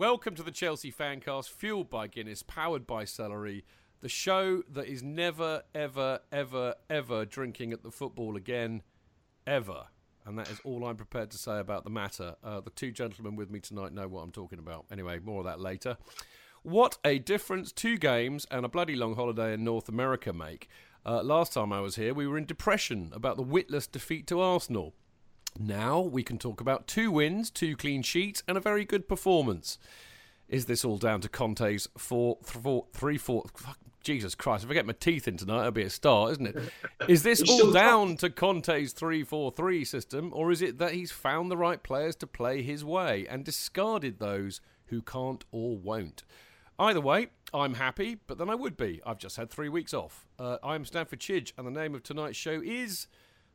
Welcome to the Chelsea Fancast, fueled by Guinness, powered by Celery, the show that is never, ever, ever, ever drinking at the football again, ever. And that is all I'm prepared to say about the matter. Uh, the two gentlemen with me tonight know what I'm talking about. Anyway, more of that later. What a difference two games and a bloody long holiday in North America make. Uh, last time I was here, we were in depression about the witless defeat to Arsenal. Now we can talk about two wins, two clean sheets, and a very good performance. Is this all down to Conte's four, four, three, four? Fuck, Jesus Christ! If I get my teeth in tonight, that'll be a start, isn't it? Is this all down to Conte's three-four-three system, or is it that he's found the right players to play his way and discarded those who can't or won't? Either way, I'm happy, but then I would be. I've just had three weeks off. Uh, I'm Stamford Chidge, and the name of tonight's show is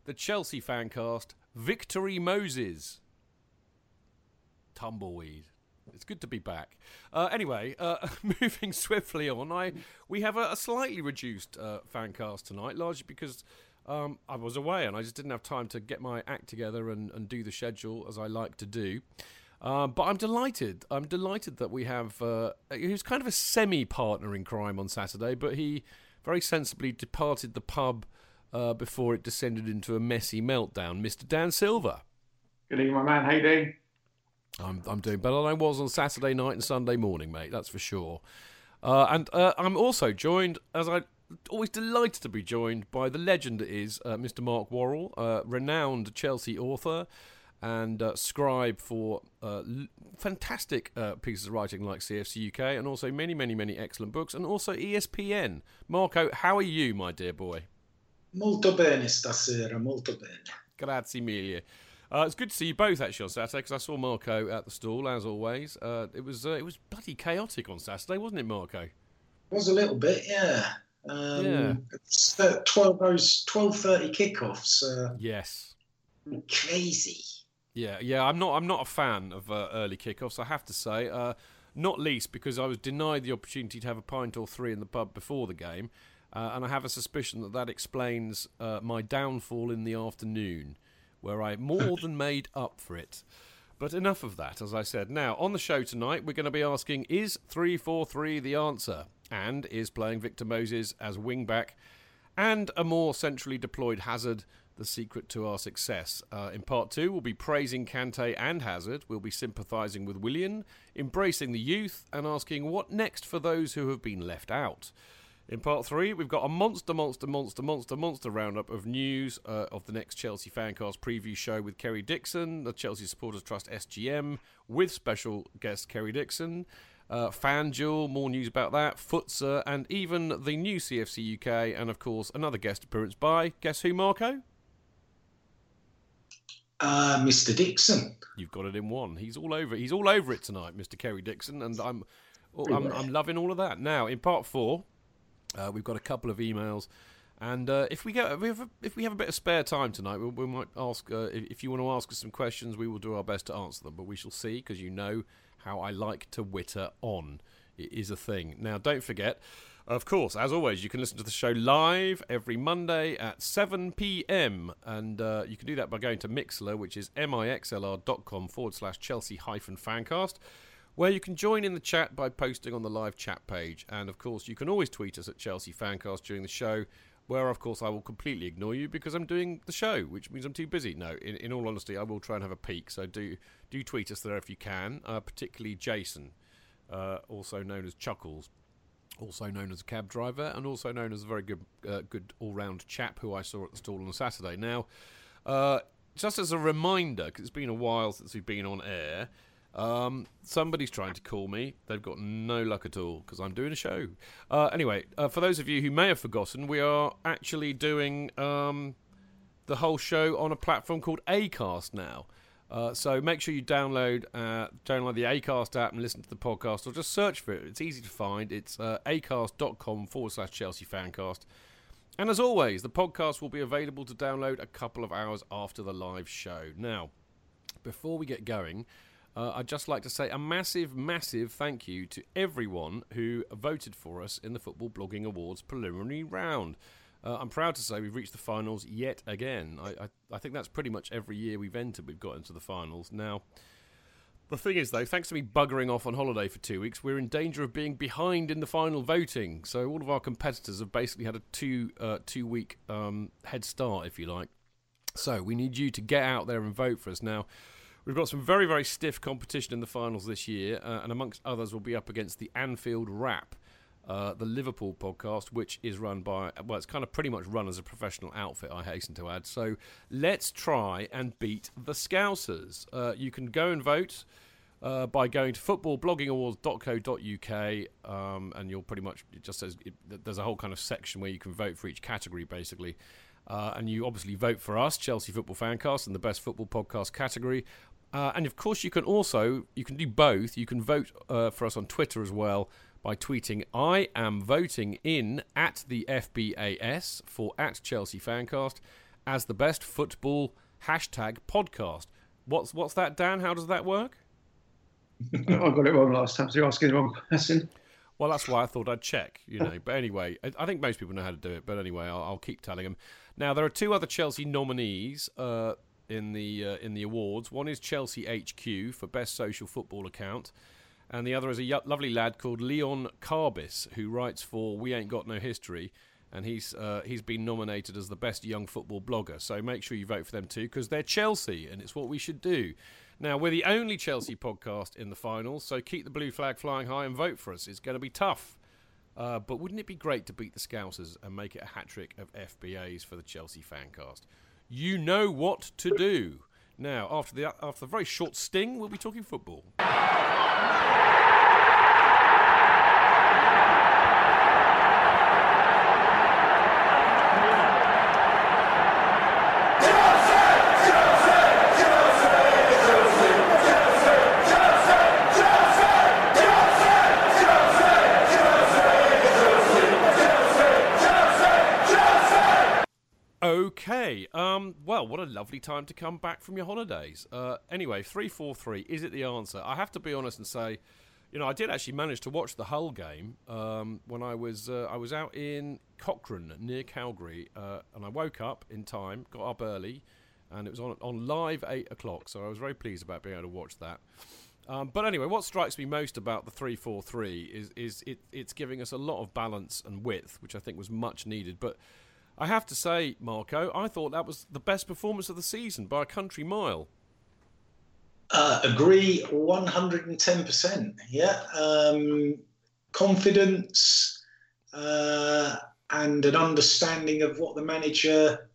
the Chelsea Fancast Victory Moses. Tumbleweed. It's good to be back. Uh, anyway, uh, moving swiftly on, I we have a, a slightly reduced uh, fan cast tonight, largely because um, I was away and I just didn't have time to get my act together and, and do the schedule as I like to do. Um, but I'm delighted. I'm delighted that we have. Uh, he was kind of a semi partner in crime on Saturday, but he very sensibly departed the pub uh, before it descended into a messy meltdown. Mr. Dan Silver. Good evening, my man. How you doing? I'm, I'm doing better than I was on Saturday night and Sunday morning, mate. That's for sure. Uh, and uh, I'm also joined, as I always delighted to be joined by the legend that is uh, Mr. Mark Worrall, uh, renowned Chelsea author and uh, scribe for uh, l- fantastic pieces of writing like CFC UK, and also many, many, many excellent books, and also ESPN. Marco, how are you, my dear boy? Molto bene stasera, molto bene. Grazie mille. Uh, it's good to see you both actually on Saturday because I saw Marco at the stall as always. Uh, it was uh, it was bloody chaotic on Saturday, wasn't it, Marco? It was a little bit, yeah. Um, yeah. It's uh, twelve those twelve thirty kickoffs. Uh, yes. Crazy. Yeah, yeah. I'm not I'm not a fan of uh, early kickoffs. I have to say, not least because I was denied the opportunity to have a pint or three in the pub before the game. Uh, and I have a suspicion that that explains uh, my downfall in the afternoon, where I more than made up for it. But enough of that, as I said. Now, on the show tonight, we're going to be asking Is 343 the answer? And is playing Victor Moses as wingback and a more centrally deployed Hazard the secret to our success? Uh, in part two, we'll be praising Kante and Hazard. We'll be sympathising with Willian, embracing the youth, and asking what next for those who have been left out. In part three, we've got a monster, monster, monster, monster, monster roundup of news uh, of the next Chelsea Fancast preview show with Kerry Dixon, the Chelsea Supporters Trust SGM, with special guest Kerry Dixon. Uh, FanDuel, more news about that, Futsa, and even the new CFC UK, and of course another guest appearance by guess who, Marco? Uh, Mr. Dixon. You've got it in one. He's all over. He's all over it tonight, Mr. Kerry Dixon, and I'm Oh, I'm, I'm loving all of that. Now, in part four, uh, we've got a couple of emails. And uh, if we get if we, have a, if we have a bit of spare time tonight, we, we might ask uh, if, you want to ask us some questions. We will do our best to answer them, but we shall see because you know how I like to witter on. It is a thing. Now, don't forget, of course, as always, you can listen to the show live every Monday at 7 p.m. And uh, you can do that by going to Mixlr, which is mixlr.com forward slash Chelsea hyphen fancast, where you can join in the chat by posting on the live chat page. And of course, you can always tweet us at Chelsea fancast during the show where of course I will completely ignore you because I'm doing the show, which means I'm too busy. No, in, in all honesty, I will try and have a peek. So do do tweet us there if you can, uh, particularly Jason, uh, also known as Chuckles, also known as a cab driver, and also known as a very good uh, good all round chap who I saw at the stall on Saturday. Now, uh, just as a reminder, because it's been a while since we've been on air. Um, somebody's trying to call me. They've got no luck at all because I'm doing a show. Uh, anyway, uh, for those of you who may have forgotten, we are actually doing um, the whole show on a platform called Acast now. Uh, so make sure you download uh, download the Acast app and listen to the podcast, or just search for it. It's easy to find. It's uh, acast.com forward slash Chelsea Fancast. And as always, the podcast will be available to download a couple of hours after the live show. Now, before we get going, uh, I'd just like to say a massive, massive thank you to everyone who voted for us in the Football Blogging Awards preliminary round. Uh, I'm proud to say we've reached the finals yet again. I, I, I, think that's pretty much every year we've entered, we've got into the finals. Now, the thing is, though, thanks to me buggering off on holiday for two weeks, we're in danger of being behind in the final voting. So all of our competitors have basically had a two uh, two week um, head start, if you like. So we need you to get out there and vote for us now. We've got some very, very stiff competition in the finals this year, uh, and amongst others, we'll be up against the Anfield Wrap, uh, the Liverpool podcast, which is run by, well, it's kind of pretty much run as a professional outfit, I hasten to add. So let's try and beat the Scousers. Uh, you can go and vote. Uh, by going to footballbloggingawards.co.uk, um, and you'll pretty much it just says it, there's a whole kind of section where you can vote for each category, basically. Uh, and you obviously vote for us, Chelsea Football Fancast, in the best football podcast category. Uh, and of course, you can also you can do both. You can vote uh, for us on Twitter as well by tweeting "I am voting in at the FBAS for at Chelsea Fancast as the best football hashtag podcast." What's what's that, Dan? How does that work? I got it wrong last time, so you're asking the wrong person. Well, that's why I thought I'd check, you know. But anyway, I think most people know how to do it. But anyway, I'll, I'll keep telling them. Now, there are two other Chelsea nominees uh, in the uh, in the awards. One is Chelsea HQ for best social football account, and the other is a y- lovely lad called Leon Carbis who writes for We Ain't Got No History, and he's uh, he's been nominated as the best young football blogger. So make sure you vote for them too because they're Chelsea, and it's what we should do. Now we're the only Chelsea podcast in the finals, so keep the blue flag flying high and vote for us. It's going to be tough. Uh, but wouldn't it be great to beat the Scousers and make it a hat trick of FBAs for the Chelsea fancast? You know what to do. Now, after the after the very short sting, we'll be talking football. Okay. Um, well, what a lovely time to come back from your holidays. Uh, anyway, 343, is it the answer? I have to be honest and say, you know, I did actually manage to watch the whole game um, when I was uh, I was out in Cochrane near Calgary, uh, and I woke up in time, got up early, and it was on on live eight o'clock. So I was very pleased about being able to watch that. Um, but anyway, what strikes me most about the three four three is is it, it's giving us a lot of balance and width, which I think was much needed. But I have to say, Marco, I thought that was the best performance of the season by a country mile. Uh, agree 110%. Yeah. Um, confidence uh, and an understanding of what the manager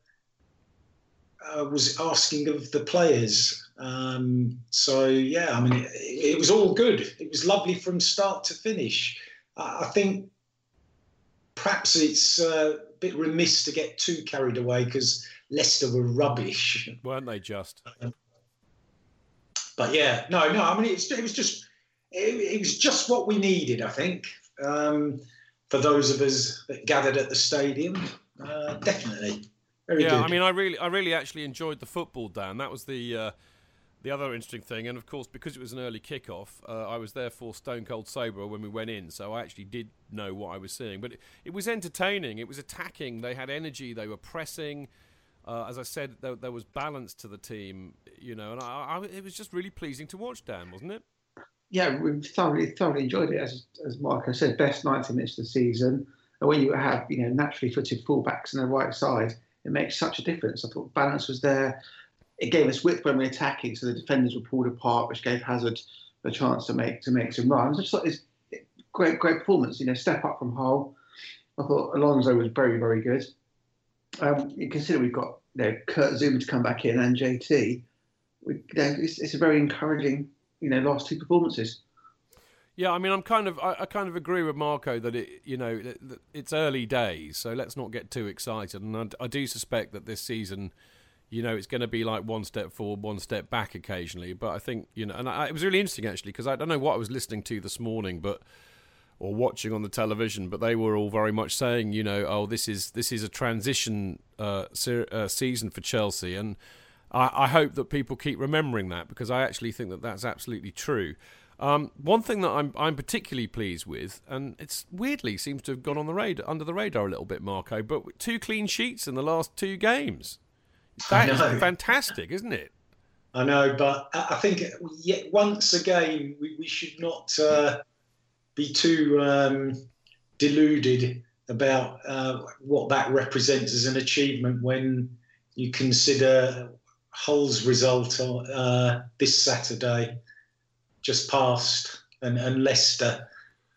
uh, was asking of the players. Um, so, yeah, I mean, it, it, was all good. It was lovely from start to finish. I think perhaps it's uh, bit remiss to get too carried away because Leicester were rubbish, weren't they? Just. Um, but yeah, no, no. I mean, it was just it, it was just what we needed, I think, um, for those of us that gathered at the stadium. Uh, definitely, very yeah, good. I mean, I really, I really actually enjoyed the football, Dan. That was the uh, the other interesting thing, and of course, because it was an early kickoff, uh, I was therefore stone cold sober when we went in, so I actually did know what I was seeing. But it, it was entertaining. It was attacking. They had energy. They were pressing. Uh, as I said, there, there, was balance to the team, you know, and I, I, it was just really pleasing to watch. Dan, wasn't it? Yeah, we thoroughly, thoroughly enjoyed it. As as Marco said, best ninety minutes of the season. And when you have, you know, naturally footed fullbacks on the right side, it makes such a difference. I thought balance was there it gave us width when we were attacking, so the defenders were pulled apart, which gave Hazard a chance to make to make some runs. I just thought this great great performance. You know, step up from Hull. I thought Alonso was very very good. Um, you consider we've got you know, Kurt Zouma to come back in and JT. We, you know, it's, it's a very encouraging you know last two performances. Yeah, I mean, I'm kind of, I, I, kind of agree with Marco that it, you know, it's early days, so let's not get too excited. And I, I do suspect that this season, you know, it's going to be like one step forward, one step back occasionally. But I think, you know, and I, it was really interesting actually because I don't know what I was listening to this morning, but or watching on the television, but they were all very much saying, you know, oh, this is this is a transition uh, se- uh, season for Chelsea, and I, I, hope that people keep remembering that because I actually think that that's absolutely true. Um, one thing that I'm I'm particularly pleased with, and it's weirdly seems to have gone on the radar under the radar a little bit, Marco, but two clean sheets in the last two games. That is fantastic, isn't it? I know, but I think yet once again we, we should not uh, be too um, deluded about uh, what that represents as an achievement when you consider Hull's result uh, this Saturday, just past, and, and Leicester.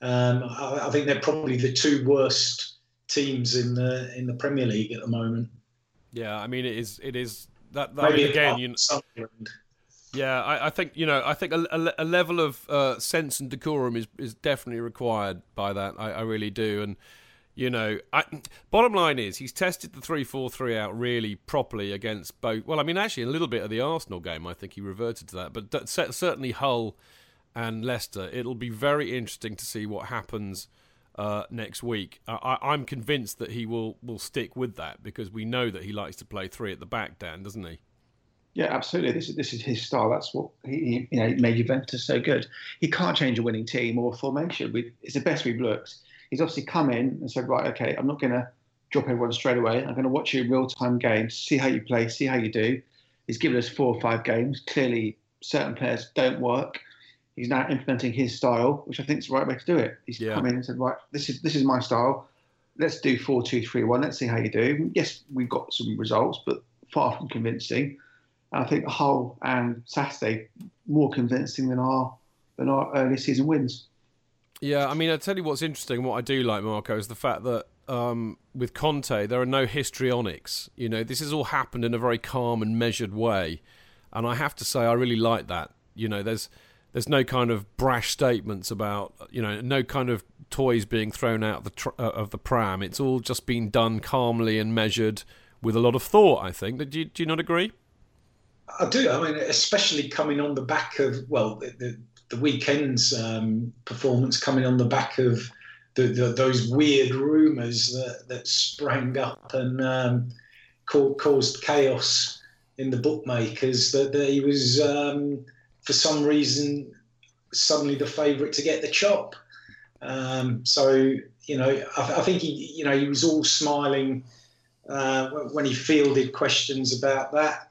Um, I, I, think they're probably the two worst teams in the in the Premier League at the moment. Yeah, I mean it is. It is that. that Maybe again, you know, Yeah, I, I, think you know. I think a, a, a level of uh, sense and decorum is, is definitely required by that. I, I really do, and you know, I, bottom line is he's tested the three four three out really properly against both. Well, I mean, actually, a little bit of the Arsenal game, I think he reverted to that, but certainly Hull and Leicester. It'll be very interesting to see what happens uh, next week. I, am convinced that he will will stick with that because we know that he likes to play three at the back, Dan, doesn't he? Yeah, absolutely. This is this is his style. That's what he, you know made Juventus so good. He can't change a winning team or formation. We, it's the best we've looked. He's obviously come in and said, right, okay, I'm not going to drop everyone straight away. I'm going to watch you in real time games, see how you play, see how you do. He's given us four or five games. Clearly, certain players don't work he's now implementing his style, which I think is the right way to do it. He's yeah. come in and said, right, this is this is my style. Let's do four two three one. Let's see how you do. Yes, we've got some results, but far from convincing. And I think Hull and Saturday more convincing than our than our early season wins. Yeah, I mean, I tell you what's interesting. What I do like, Marco, is the fact that um, with Conte, there are no histrionics. You know, this has all happened in a very calm and measured way, and I have to say, I really like that. You know, there's there's no kind of brash statements about you know no kind of toys being thrown out of the tr- uh, of the pram. It's all just been done calmly and measured with a lot of thought. I think. Do you, do you not agree? I do. I mean, especially coming on the back of well, the, the, the weekend's um, performance coming on the back of the, the, those weird rumours that, that sprang up and um, caused chaos in the bookmakers that, that he was um, for some reason suddenly the favourite to get the chop. Um, so you know, I, I, think he, you know, he was all smiling uh, when he fielded questions about that.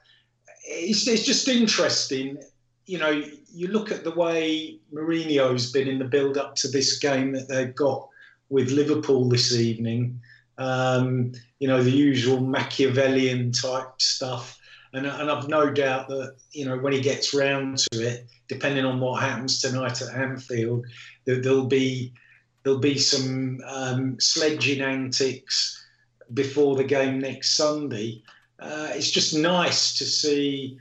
It's, it's, just interesting. You know, you look at the way Mourinho's been in the build-up to this game that they've got with Liverpool this evening. Um, you know, the usual Machiavellian type stuff and, and I've no doubt that you know when he gets round to it, depending on what happens tonight at Anfield, there, will be there'll be some um, sledging antics before the game next Sunday. Uh, it's just nice to see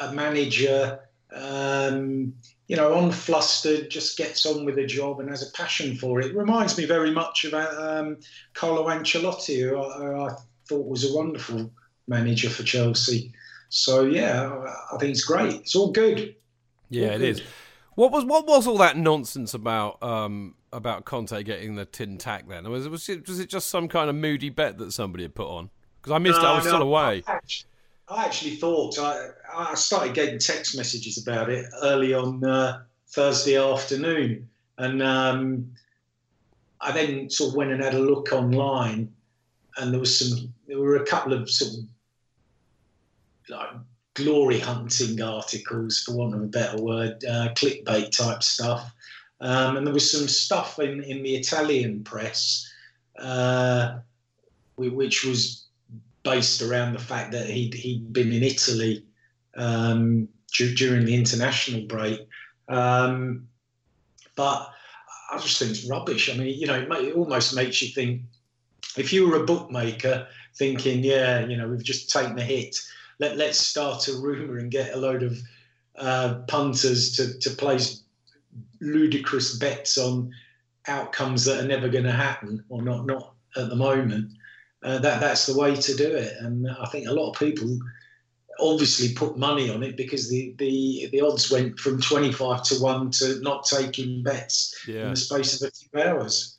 a manager, um, you know, unflustered, just gets on with the job and has a passion for it. it reminds me very much about um, Carlo Ancelotti, who I, who I thought was a wonderful manager for Chelsea. So yeah, I think it's great. It's all good. Yeah, all it good. is. What was what was all that nonsense about um, about Conte getting the tin tack? Then was it, was it was it just some kind of moody bet that somebody had put on? Because I missed. it. I was No, still away. I actually, I actually thought I, I started getting text messages about it early on uh, Thursday afternoon, and um, I then sort of went and had a look online, and there was some. There were a couple of sort of like glory hunting articles, for want of a better word, uh, clickbait type stuff, um, and there was some stuff in in the Italian press, uh, which was based around the fact that he'd, he'd been in Italy um, du- during the international break. Um, but I just think it's rubbish. I mean, you know, it, ma- it almost makes you think if you were a bookmaker thinking, yeah, you know, we've just taken a hit, let, let's start a rumour and get a load of uh, punters to, to place ludicrous bets on outcomes that are never going to happen or not, not at the moment uh, that that's the way to do it. And I think a lot of people obviously put money on it because the the, the odds went from 25 to 1 to not taking bets in the space of a few hours.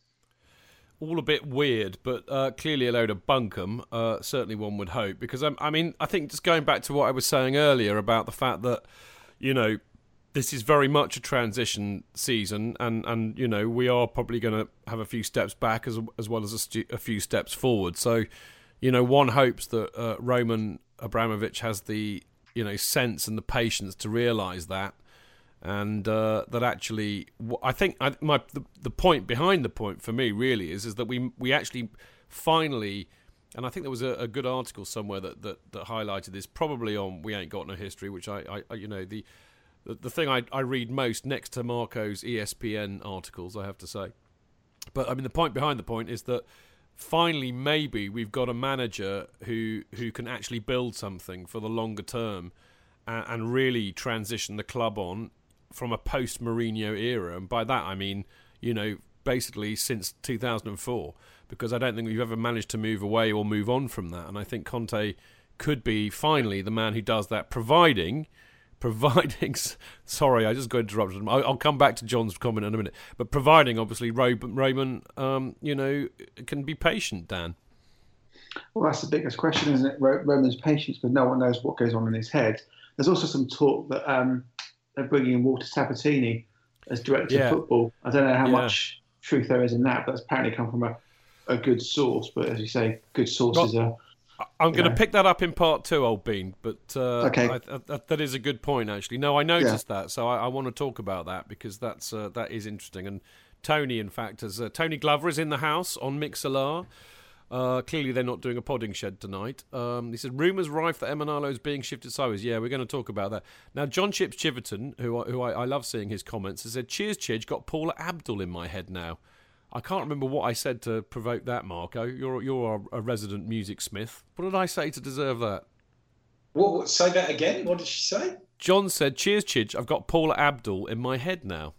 All a bit weird, but uh, clearly a load of bunkum. Uh, certainly, one would hope because um, I mean, I think just going back to what I was saying earlier about the fact that you know this is very much a transition season, and, and you know we are probably going to have a few steps back as as well as a, stu- a few steps forward. So, you know, one hopes that uh, Roman Abramovich has the you know sense and the patience to realise that, and uh, that actually, I think I, my the, the point behind the point for me really is is that we we actually finally. And I think there was a, a good article somewhere that, that, that highlighted this, probably on We Ain't Got No History, which I, I you know, the the, thing I, I read most next to Marco's ESPN articles, I have to say. But I mean, the point behind the point is that finally, maybe we've got a manager who who can actually build something for the longer term and really transition the club on from a post Mourinho era. And by that, I mean, you know, basically since 2004, because I don't think we've ever managed to move away or move on from that. And I think Conte could be finally the man who does that, providing providing sorry i just got interrupted I'll, come back to john's comment in a minute but providing obviously Ro- roman um, you know can be patient dan Well, that's the biggest question, isn't it? Ro- Roman's patience, because no one knows what goes on in his head. There's also some talk that um, they're bringing in Walter Sabatini as director Yeah. of football. I don't know how Yeah. much truth there is in that, but that's apparently come from a, a good source. But as you say, good sources are. i'm going to pick that up in part two old bean but uh, Okay. I, I, that, is a good point actually no i noticed that so i, I want to talk about that because that's uh, that is interesting and tony in fact as uh, tony glover is in the house on Mixlr Uh, clearly, they're not doing a podding shed tonight. Um, he said, rumours rife that Emenalo is being shifted sideways. Yeah, we're going to talk about that. Now, John Chips Chiverton, who, I, who I, I love seeing his comments, has said, Cheers, Chidge, got Paula Abdul in my head now. I can't remember what I said to provoke that, Marco. You're, you're a, a resident music smith. What did I say to deserve that? What, what, say that again. What did she say? John said, Cheers, Chidge, I've got Paula Abdul in my head now.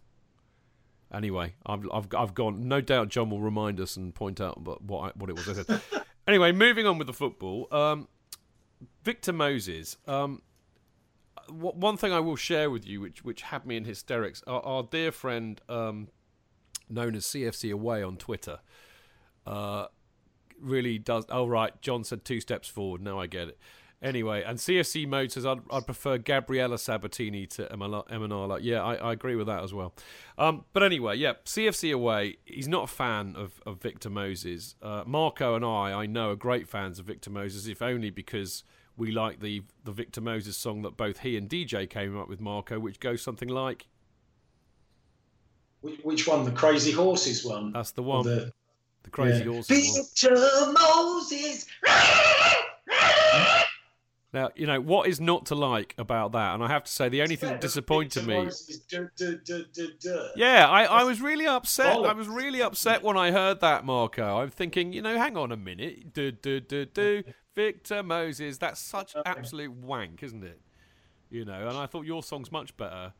Anyway, I've, I've, I've gone. No doubt John will remind us and point out what, I, what it was I said. anyway, moving on with the football. Um, Victor Moses. Um, one thing I will share with you, which which had me in hysterics, our, our dear friend, um, known as CFC Away on Twitter, uh, really does. Oh right, John said two steps forward. Now I get it. Anyway, and CFC Mode says I'd, I'd prefer Gabriela Sabatini to Emenalo. Yeah, I, I agree with that as well. Um, but anyway, yeah, CFC away. He's not a fan of, of Victor Moses. Uh, Marco and I, I know, are great fans of Victor Moses, if only because we like the the Victor Moses song that both he and DJ came up with, Marco, which goes something like Which, one? The Crazy Horses one? "That's the one, the, the, Crazy yeah. Horses." one. Moses. Now, you know what is not to like about that, and I have to say, the only thing that disappointed me. Yeah, Yeah, I, I was really upset. I was really upset when I heard that, Marco. I'm thinking, you know, hang on a minute. Do, do, do, do. Victor Moses. That's such absolute wank, isn't it? You know, and I thought your song's much better,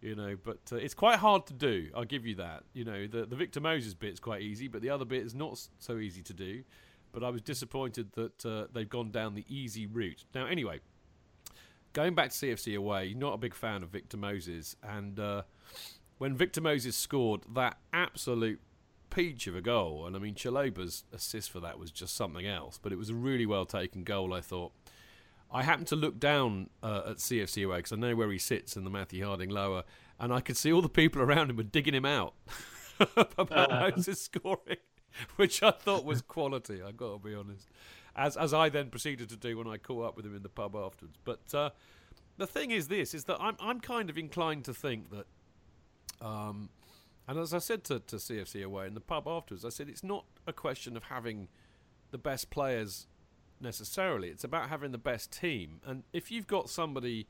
you know, but uh, it's quite hard to do. I'll give you that. You know, the, the Victor Moses bit's quite easy, but the other bit is not so easy to do. But I was disappointed that uh, they've gone down the easy route. Now, anyway, going back to CFC away, not a big fan of Victor Moses, and uh, when Victor Moses scored that absolute peach of a goal, and I mean Chalobah's assist for that was just something else, but it was a really well taken goal. I thought. I happened to look down uh, at CFC away because I know where he sits in the Matthew Harding lower, and I could see all the people around him were digging him out about uh. Moses scoring, which I thought was quality. I've got to be honest, as as I then proceeded to do when I caught up with him in the pub afterwards. But uh, the thing is, this is that I'm I'm kind of inclined to think that um, and as I said to, to CFC away in the pub afterwards, I said it's not a question of having the best players necessarily. It's about having the best team. And if you've got somebody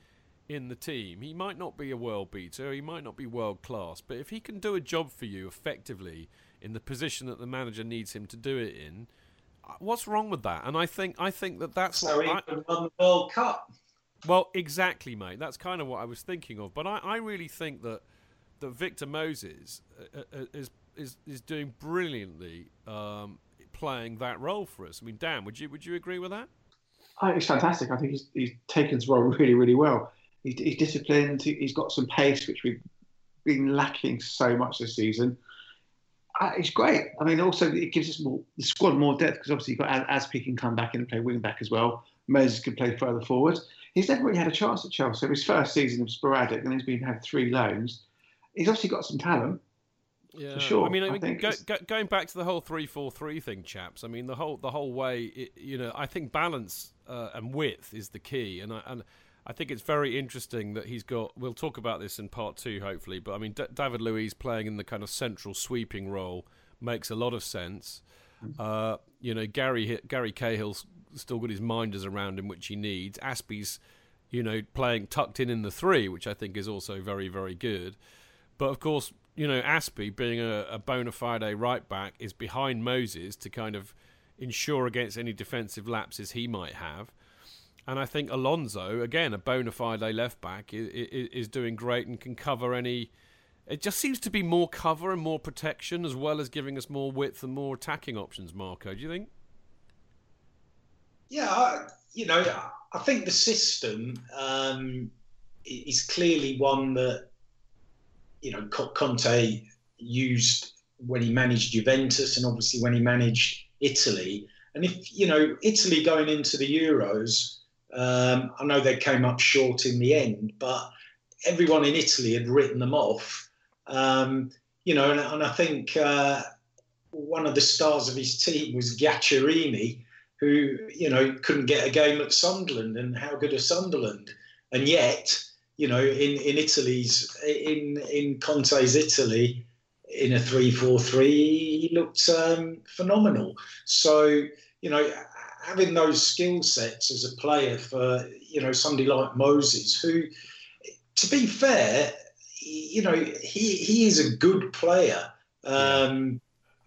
in the team, he might not be a world beater, he might not be world class, but if he can do a job for you effectively in the position that the manager needs him to do it in, uh, what's wrong with that? And I think I think that that's so what he I, won the World Cup. Well, exactly, mate. That's kind of what I was thinking of. But I, I really think that that Victor Moses uh, uh, is is is doing brilliantly, um, playing that role for us. I mean, Dan, would you would you agree with that? I think it's fantastic. I think he's, he's taken his role really, really well. He's, he's disciplined. He's got some pace, which we've been lacking so much this season. Uh, it's great. I mean, also it gives us more the squad more depth because obviously you've got Azpi can come back in and play wing back as well. Moses can play further forward. He's never really had a chance at Chelsea. His first season was sporadic, and he's been had three loans he's obviously got some talent. Yeah, for sure. I mean, I mean go, go, going back to the whole three-four-three thing, chaps. I mean, the whole the whole way. It, you know, I think balance uh, and width is the key, and I, and I think it's very interesting that he's got. We'll talk about this in part two, hopefully. But I mean, D- David Luiz playing in the kind of central sweeping role makes a lot of sense. Mm. Uh, you know, Gary Gary Cahill's still got his minders around him, which he needs. Azpi's, you know, playing tucked in in the three, which I think is also very very good. But of course, you know, Azpi being a, a bona fide right back is behind Moses to kind of ensure against any defensive lapses he might have. And I think Alonso, again, a bona fide left back, is, is doing great and can cover any. It just seems to be more cover and more protection, as well as giving us more width and more attacking options. Marco, do you think? Yeah, you know, I think the system um, is clearly one that you know Conte used when he managed Juventus and obviously when he managed Italy. And if you know Italy going into the Euros, um, I know they came up short in the end, but everyone in Italy had written them off. Um, you know, and, and I think uh, one of the stars of his team was Giaccherini, who you know couldn't get a game at Sunderland, and how good are Sunderland? And yet, you know, in, in Italy's in in Conte's Italy, in a three-four-three, he looked um, phenomenal. So you know, having those skill sets as a player for you know somebody like Moses, who, to be fair, you know, he he is a good player. Um,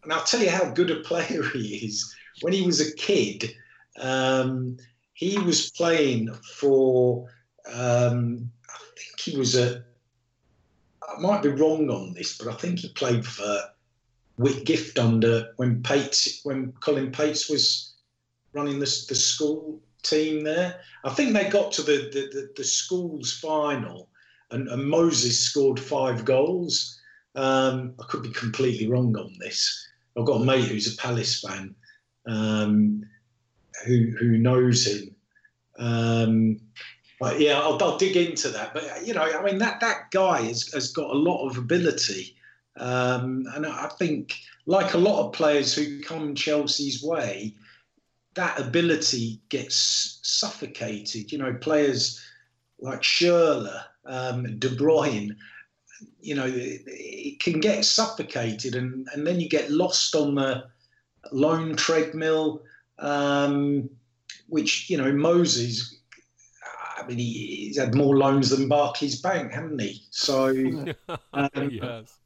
and I'll tell you how good a player he is. When he was a kid, um, he was playing for um, I think he was a. I might be wrong on this, but I think he played for Whitgift under when Pates when Colin Pates was running the the school team there. I think they got to the the, the, the school's final, and, and, Moses scored five goals. Um, I could be completely wrong on this. I've got a mate who's a Palace fan, um, who who knows him. Um, but yeah, I'll, I'll, dig into that. But you know, I mean, that that guy has, has got a lot of ability, um, and I think, like a lot of players who come Chelsea's way, that ability gets suffocated. You know, players like Schürrle, um, De Bruyne, you know, it, it, can get suffocated, and and then you get lost on the loan treadmill, um, which you know Moses I mean, he, he's had more loans than Barclays Bank, haven't he? So, um, yes.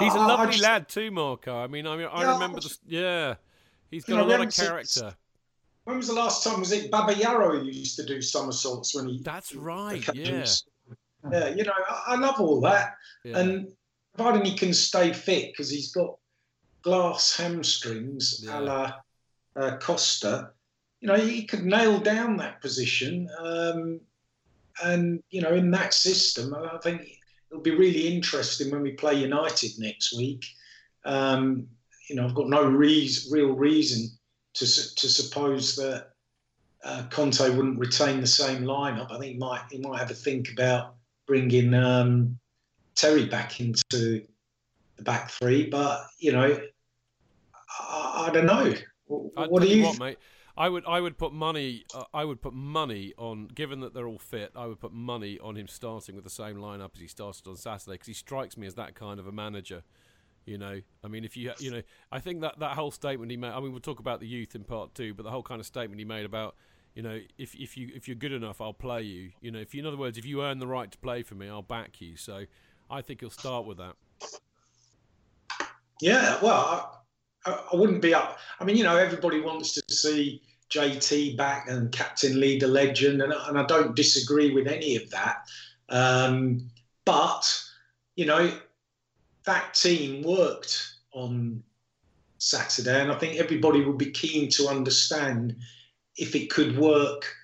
He's a lovely just, lad too, Marco. I mean, I mean, I yeah, remember the yeah. He's got know, a lot of character. when was the last time? Was it Baba Yarrow who used to do somersaults when he? That's right. Yeah. Yeah, you know, I, I love all that, yeah. and providing he can stay fit because he's got glass hamstrings, yeah. a la uh, Costa you know, he could nail down that position. Um, and, you know, in that system, I think it'll be really interesting when we play United next week. Um, you know, I've got no reason, real reason to to suppose that uh, Conte wouldn't retain the same lineup. I think he might he might have a think about bringing um, Terry back into the back three. But you know, I, I don't know. What, what do you? What, mate? I would I would put money uh, I would put money on given that they're all fit I would put money on him starting with the same lineup as he started on Saturday because he strikes me as that kind of a manager you know? I mean if you you know I think that that whole statement he made I mean we'll talk about the youth in part 2 but the whole kind of statement he made about you know if if you if you're good enough I'll play you. You know if you in other words if you earn the right to play for me I'll back you. So I think he'll start with that. Yeah well I, I wouldn't be up. I mean you know everybody wants to see JT back and captain leader legend, and, and I don't disagree with any of that. Um, but you know, that team worked on Saturday, and I think everybody would be keen to understand if it could work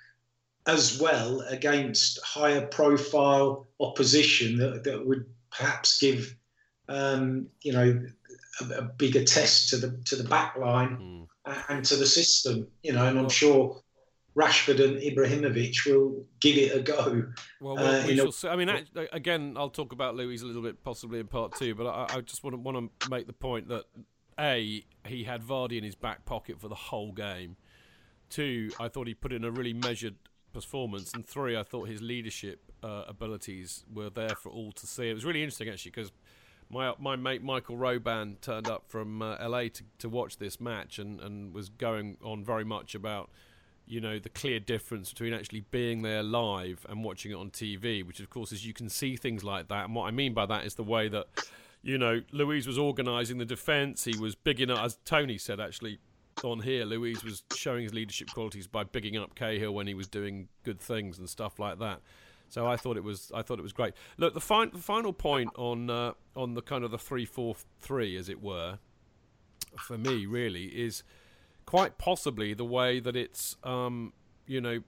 as well against higher profile opposition that, that would perhaps give um, you know a, a, bigger test to the to the back line. Mm and to the system, you know, and I'm sure Rashford and Ibrahimovic will give it a go. Well, well uh, we shall see. I mean, again, I'll talk about Luiz a little bit, possibly in part two, but I, I just want to, want to make the point that a he had Vardy in his back pocket for the whole game. Two, I thought he put in a really measured performance, and three, I thought his leadership uh, abilities were there for all to see. It was really interesting actually because my my mate Michael Roban turned up from uh, LA to, to watch this match and, and was going on very much about you know the clear difference between actually being there live and watching it on TV, which of course is you can see things like that. And what I mean by that is the way that you know Luiz was organising the defence. He was bigging up, as Tony said actually on here. Luiz was showing his leadership qualities by bigging up Cahill when he was doing good things and stuff like that. So I thought it was I thought it was great. Look, the, fi- the final point on uh, on the kind of the three four three, as it were, for me really is quite possibly the way that it's um, you know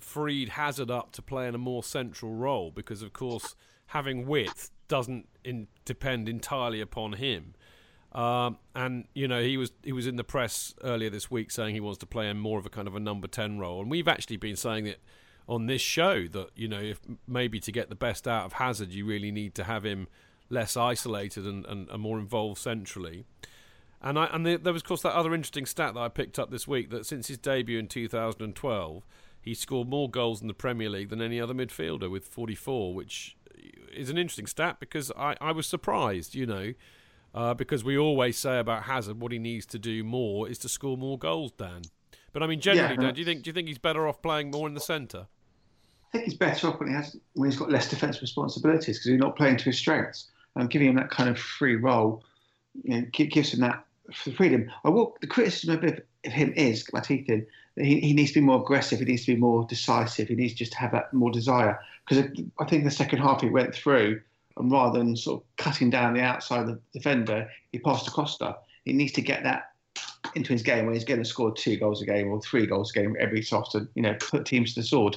freed Hazard up to play in a more central role because of course having width doesn't in, depend entirely upon him. Um, and you know he was he was in the press earlier this week saying he wants to play in more of a kind of a number ten role, and we've actually been saying that on this show that you know if maybe to get the best out of Hazard you really need to have him less isolated and, and, and more involved centrally. And I and the, there was of course that other interesting stat that I picked up this week that since his debut in 2012 he scored more goals in the Premier League than any other midfielder with 44, which is an interesting stat because I, I was surprised, you know, uh, because we always say about Hazard what he needs to do more is to score more goals, Dan. But I mean, generally, yeah, Dan, do you think do you think he's better off playing more in the centre? I think he's better off when he has when he's got less defensive responsibilities because he's not playing to his strengths. And giving him that kind of free role, you know, gives him that freedom. I will, the criticism of, of him is, my teeth in, he, he needs to be more aggressive. He needs to be more decisive. He needs just to have that more desire. Because I think the second half he went through, and rather than sort of cutting down the outside of the defender, he passed to Costa. He needs to get that into his game when he's going to score two goals a game or three goals a game every so often, you know, put teams to the sword.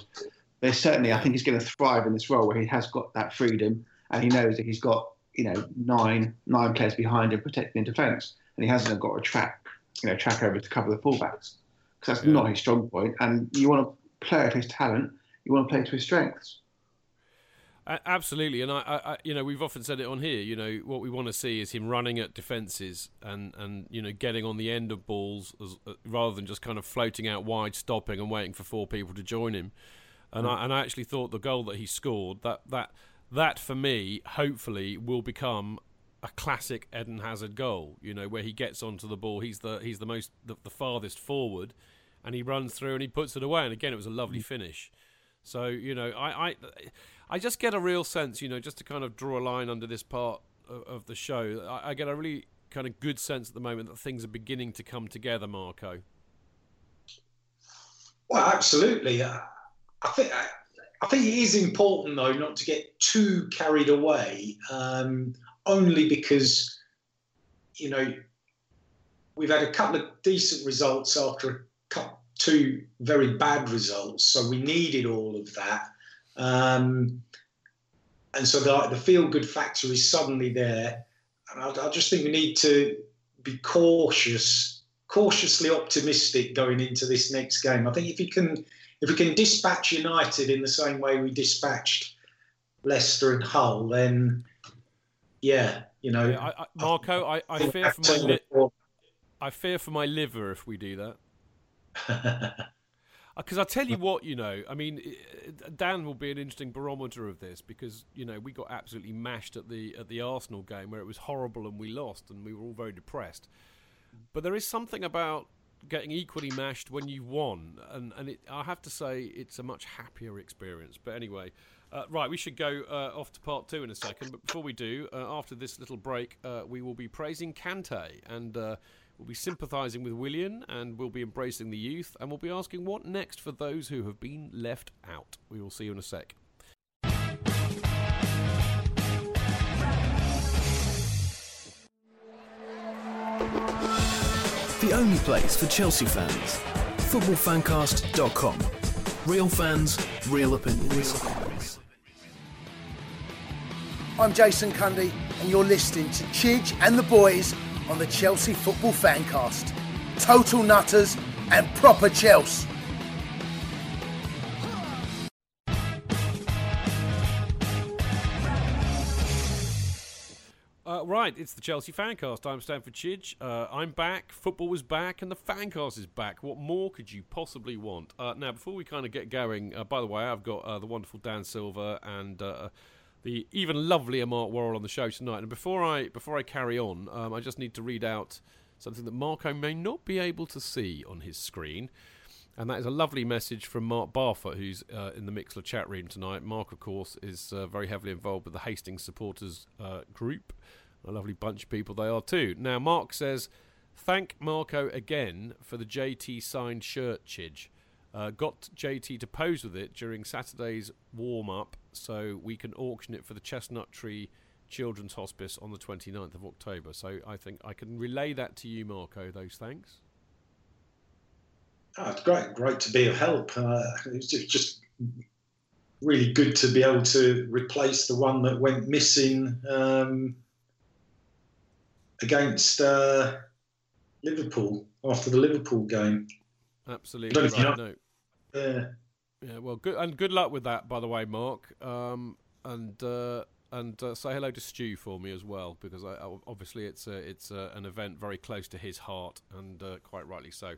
But certainly, I think he's going to thrive in this role where he has got that freedom and he knows that he's got, you know, nine nine players behind him protecting in defence, and he hasn't got a track, you know, track over to cover the fullbacks because that's yeah. not his strong point. And you want to play to his talent, you want to play to his strengths. Absolutely, and I, I, you know, we've often said it on here. You know, what we want to see is him running at defences and, and you know, getting on the end of balls as, uh, rather than just kind of floating out wide, stopping and waiting for four people to join him. And mm. I and I actually thought the goal that he scored that that that for me, hopefully, will become a classic Eden Hazard goal. You know, where he gets onto the ball, he's the he's the most the, the farthest forward, and he runs through and he puts it away. And again, it was a lovely mm. finish. So you know, I, I I just get a real sense, you know, just to kind of draw a line under this part of, of the show. I, I, get a really kind of good sense at the moment that things are beginning to come together, Marco. Well, absolutely. Uh, I think I, I, think it is important though not to get too carried away, um, only because you know we've had a couple of decent results after couple, two very bad results, so we needed all of that. Um, and so the, the feel good factor is suddenly there. And I, I just think we need to be cautious, cautiously optimistic going into this next game. I think if you can, if we can dispatch United in the same way we dispatched Leicester and Hull, then yeah, you know, yeah, I, I, Marco, I, I fear for my li- I fear for my liver if we do that. Uh, because I tell you what, you know, I mean, Dan will be an interesting barometer of this because you know we got absolutely mashed at the at the Arsenal game where it was horrible and we lost and we were all very depressed. But there is something about getting equally mashed when you've won, and and it, I have to say it's a much happier experience. But anyway, uh, right, we should go uh, off to part two in a second. But before we do, uh, after this little break, uh, we will be praising Kante and uh, We'll be sympathising with Willian and we'll be embracing the youth and we'll be asking what next for those who have been left out. We will see you in a sec. The only place for Chelsea fans. Footballfancast.com. Real fans, real opinions. I'm Jason Cundy, and you're listening to Chidge and the Boys on the Chelsea Football Fancast. Total nutters and proper Chelsea. Uh, right, it's the Chelsea Fancast. I'm Stamford Chidge. Uh, I'm back. Football was back, and the Fancast is back. What more could you possibly want? Uh, now, before we kind of get going, uh, by the way, I've got uh, the wonderful Dan Silver and the even lovelier Mark Worrall on the show tonight. And before I before I carry on, um, I just need to read out something that Marco may not be able to see on his screen. And that is a lovely message from Mark Barfoot, who's uh, in the Mixlr chat room tonight. Mark, of course, is uh, very heavily involved with the Hastings supporters uh, group. A lovely bunch of people they are too. Now, Mark says, Thank Marco again for the JT signed shirt, Chidge. Uh, got JT to pose with it during Saturday's warm up so we can auction it for the Chestnut Tree Children's Hospice on the 29th of October. So I think I can relay that to you, Marco, those thanks. Oh, it's great, great to be of help. Uh, it's just really good to be able to replace the one that went missing um, against uh, Liverpool after the Liverpool game. Absolutely right. No, yeah. Yeah. Well, good and good luck with that, by the way, Mark. Um, and uh, and uh, say hello to Stu for me as well, because I, obviously it's a, it's a, an event very close to his heart, and uh, quite rightly so.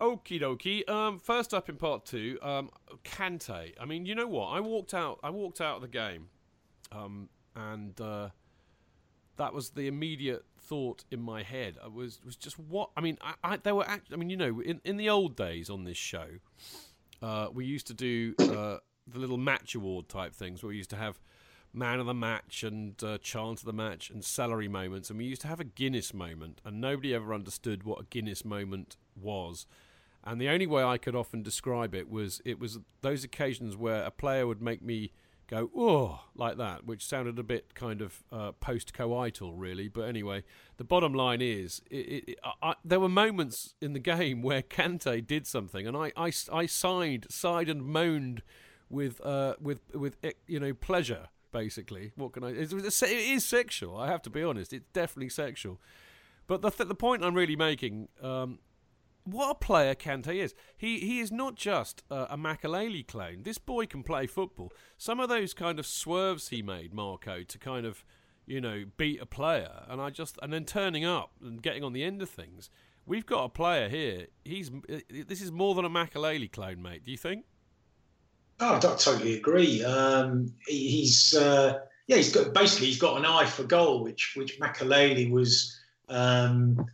Okie dokie. Um, first up in part two, um, Kante. I mean, you know what? I walked out. I walked out of the game, um, and uh, that was the immediate thought in my head. I was was just what I mean. I, I there were. Act, I mean, you know, in in the old days on this show, uh, we used to do uh, the little match award type things where we used to have man of the match and uh, chance of the match and salary moments, and we used to have a Guinness moment, and nobody ever understood what a Guinness moment was. And the only way I could often describe it was it was those occasions where a player would make me go oh like that, which sounded a bit kind of uh, post-coital, really. But anyway, the bottom line is, it, it, I, there were moments in the game where Kante did something, and I, I, I sighed, sighed and moaned with uh, with with eh, you know pleasure. Basically, what can I? It is sexual. I have to be honest. It's definitely sexual. But the th- the point I'm really making um, what a player Kante is. He he is not just uh, a Makelele clone. This boy can play football. Some of those kind of swerves he made, Marco, to kind of you know beat a player, and I just and then turning up and getting on the end of things. We've got a player here. He's this is more than a Makelele clone, mate. Do you think? Oh, I totally agree. Um, he's uh, yeah, he's got basically he's got an eye for goal, which which Makelele was. Um,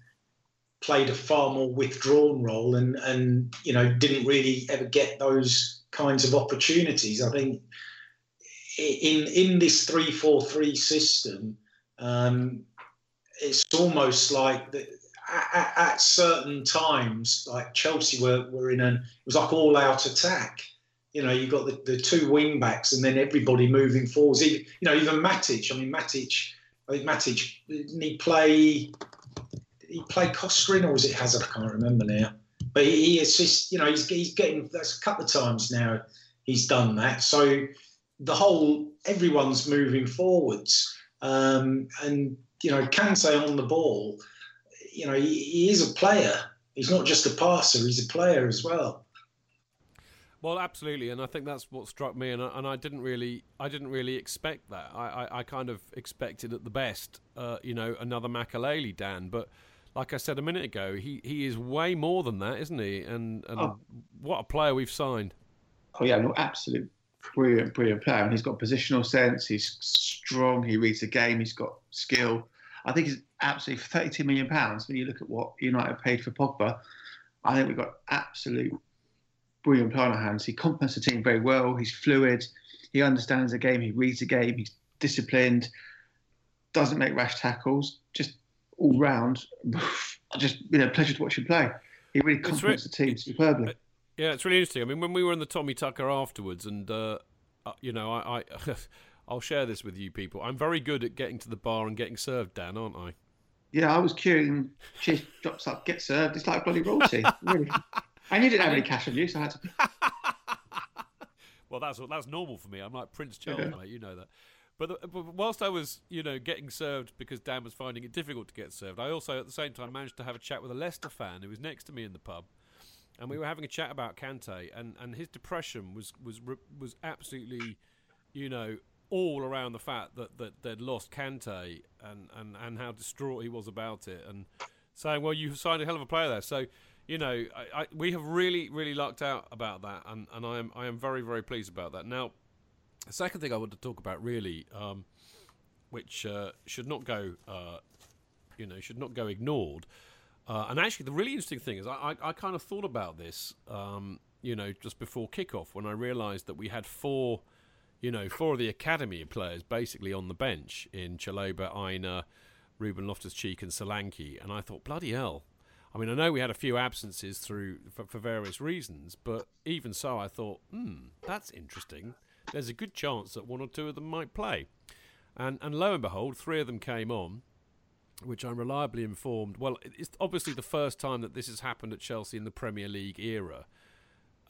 played a far more withdrawn role and and you know didn't really ever get those kinds of opportunities. I think in in this three four three system, um, it's almost like that. At, at, certain times, like Chelsea were, were in an it was like all out attack. You know, you got the, the two wing backs and then everybody moving forwards. Even, you know, even Matic. I mean, Matic. I think Matic didn't he play he played Costrin or was it Hazard? I can't remember now. But he, he assists. You know, he's he's getting that's a couple of times now he's done that. So the whole everyone's moving forwards. Um, and you know, Kante on the ball, you know, he, he is a player. He's not just a passer; he's a player as well. Well, absolutely, and I think that's what struck me, and I, and I didn't really, I didn't really expect that. I, I, I kind of expected at the best, uh, you know, another Makelele, Dan. But like I said a minute ago, he, he is way more than that, isn't he? And and oh. what a player we've signed. Oh yeah, no, absolute brilliant, brilliant player, and he's got positional sense. He's strong. He reads the game. He's got skill. I think he's absolutely 32 million pounds. When you look at what United paid for Pogba, I think we've got absolute brilliant player on our hands. He complements the team very well. He's fluid. He understands the game. He reads the game. He's disciplined. Doesn't make rash tackles. Just all round, just you know, pleasure to watch him play. He really complements re- the team superbly. Yeah, it's really interesting. I mean, when we were in the Tommy Tucker afterwards, and uh, uh, you know, I, I I'll share this with you people. I'm very good at getting to the bar and getting served, Dan, aren't I? Yeah, I was queuing. She drops up, get served. It's like bloody royalty. really. And you didn't have any cash on you, so I had to. well, that's that's normal for me. I'm like Prince Charles, yeah. mate. You know that. But, the, but, whilst I was, you know, getting served because Dan was finding it difficult to get served, I also at the same time managed to have a chat with a Leicester fan who was next to me in the pub, and we were having a chat about Kante, and, and his depression was was was absolutely, you know, all around the fact that, that they'd lost Kante and, and, and how distraught he was about it, and saying, well, you signed a hell of a player there, so you know, I, I, we have really, really lucked out about that, and, and I am I am very, very pleased about that. Now, the second thing I want to talk about, really, um, which uh, should not go, uh, you know, should not go ignored, uh, and actually, the really interesting thing is, I, I, I kind of thought about this, um, you know, just before kickoff when I realised that we had four, you know, four of the academy players basically on the bench in Chalobah, Aina, Ruben Loftus Cheek, and Solanke, and I thought, bloody hell I mean, I know we had a few absences through for, for various reasons, but even so, I thought, hmm, that's interesting. There's a good chance that one or two of them might play, and and lo and behold, three of them came on, which I'm reliably informed. Well, it's obviously the first time that this has happened at Chelsea in the Premier League era.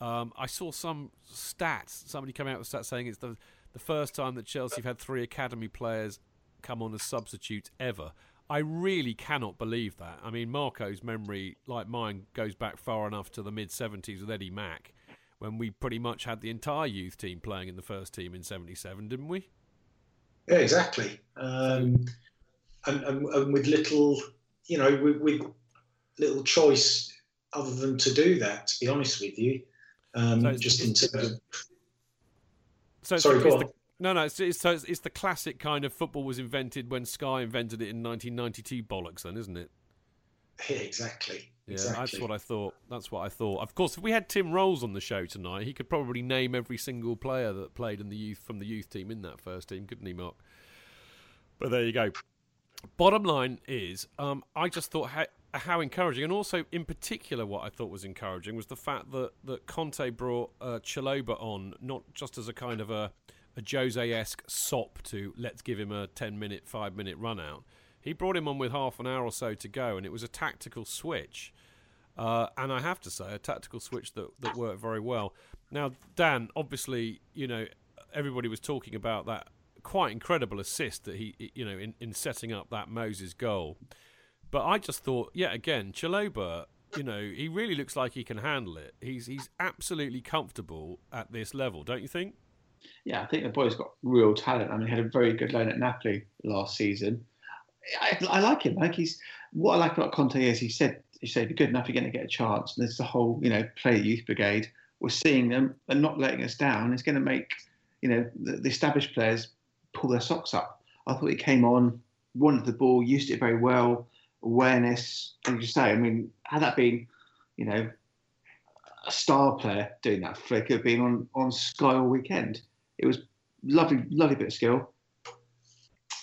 Um, I saw some stats. Somebody come out with stats saying it's the the first time that Chelsea have had three academy players come on as substitutes ever. I really cannot believe that. I mean, Marco's memory, like mine, goes back far enough to the mid 70s with Eddie Mack, when we pretty much had the entire youth team playing in the first team in 77, didn't we? Yeah, exactly. Um, and, and, and, with little, you know, with, with, little choice other than to do that, to be honest with you. Um, so just in terms of. So Sorry, on. The, no, no. It's, it's, so it's, it's, the classic kind of football was invented when Sky invented it in 1992 bollocks, then, isn't it? Yeah, exactly. Yeah, exactly. that's what I thought. That's what I thought. Of course, if we had Tim Rolls on the show tonight, he could probably name every single player that played in the youth from the youth team in that first team, couldn't he, Mark? But there you go. Bottom line is, um, I just thought how, how, encouraging, and also in particular, what I thought was encouraging was the fact that that Conte brought uh, Chalobah on, not just as a kind of a a Jose-esque sop to let's give him a 10 minute, 5 minute run out. He brought him on with half an hour or so to go, and it was a tactical switch. Uh, and I have to say, a tactical switch that, that worked very well. Now, Dan, obviously, you know, everybody was talking about that quite incredible assist that he, you know, in, in setting up that Moses goal. But I just thought, yeah, again, Chalobah, you know, he really looks like he can handle it. He's he's absolutely comfortable at this level, don't you think? yeah, I think the boy's got real talent. I mean, he had a very good loan at Napoli last season. I, I like him. Like he's what I like about Conte is he said he say, if you're good enough, you're going to get a chance. And there's the whole you know play the youth brigade. We're seeing them and not letting us down. It's going to make you know the, the established players pull their socks up. I thought he came on, wanted the ball, used it very well, awareness. And you say, I mean, had that been, you know, a star player doing that flick, it have been on on Sky all weekend it was lovely, lovely bit of skill.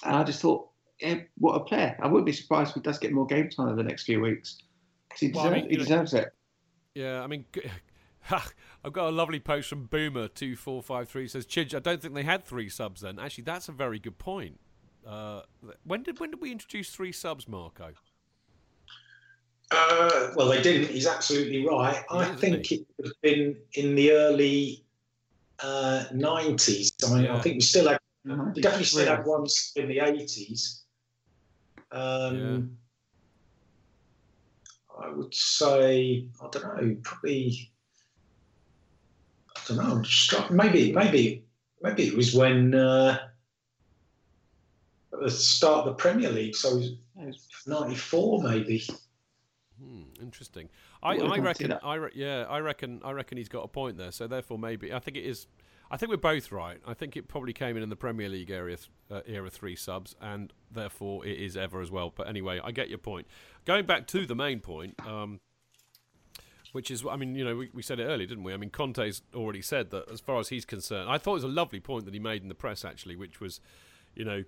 And I just thought, yeah, what a player! I wouldn't be surprised if he does get more game time in the next few weeks. He, well, I mean, he deserves know, it. Yeah, I mean, I've got a lovely post from Boomer two four five three says Chidge. I don't think they had three subs then. Actually, that's a very good point. Uh, when did when did we introduce three subs, Marco? Uh, well, they didn't. He's absolutely right. I think it would have been in the early uh, 90s. I, mean, yeah. I think we still had We definitely still had one in the 80s. Um, I would say, I don't know, probably, I don't know, struck, maybe, maybe, maybe it was when uh, at the start of the Premier League, so it was 94 maybe. Hmm, interesting. I, I reckon. I re- yeah, I reckon. I reckon he's got a point there. So therefore, maybe I think it is. I think we're both right. I think it probably came in in the Premier League area uh, era three subs, and therefore it is ever as well. But anyway, I get your point. Going back to the main point, um, which is, I mean, you know, we, we said it earlier, didn't we? I mean, Conte's already said that as far as he's concerned, I thought it was a lovely point that he made in the press actually, which was, you know,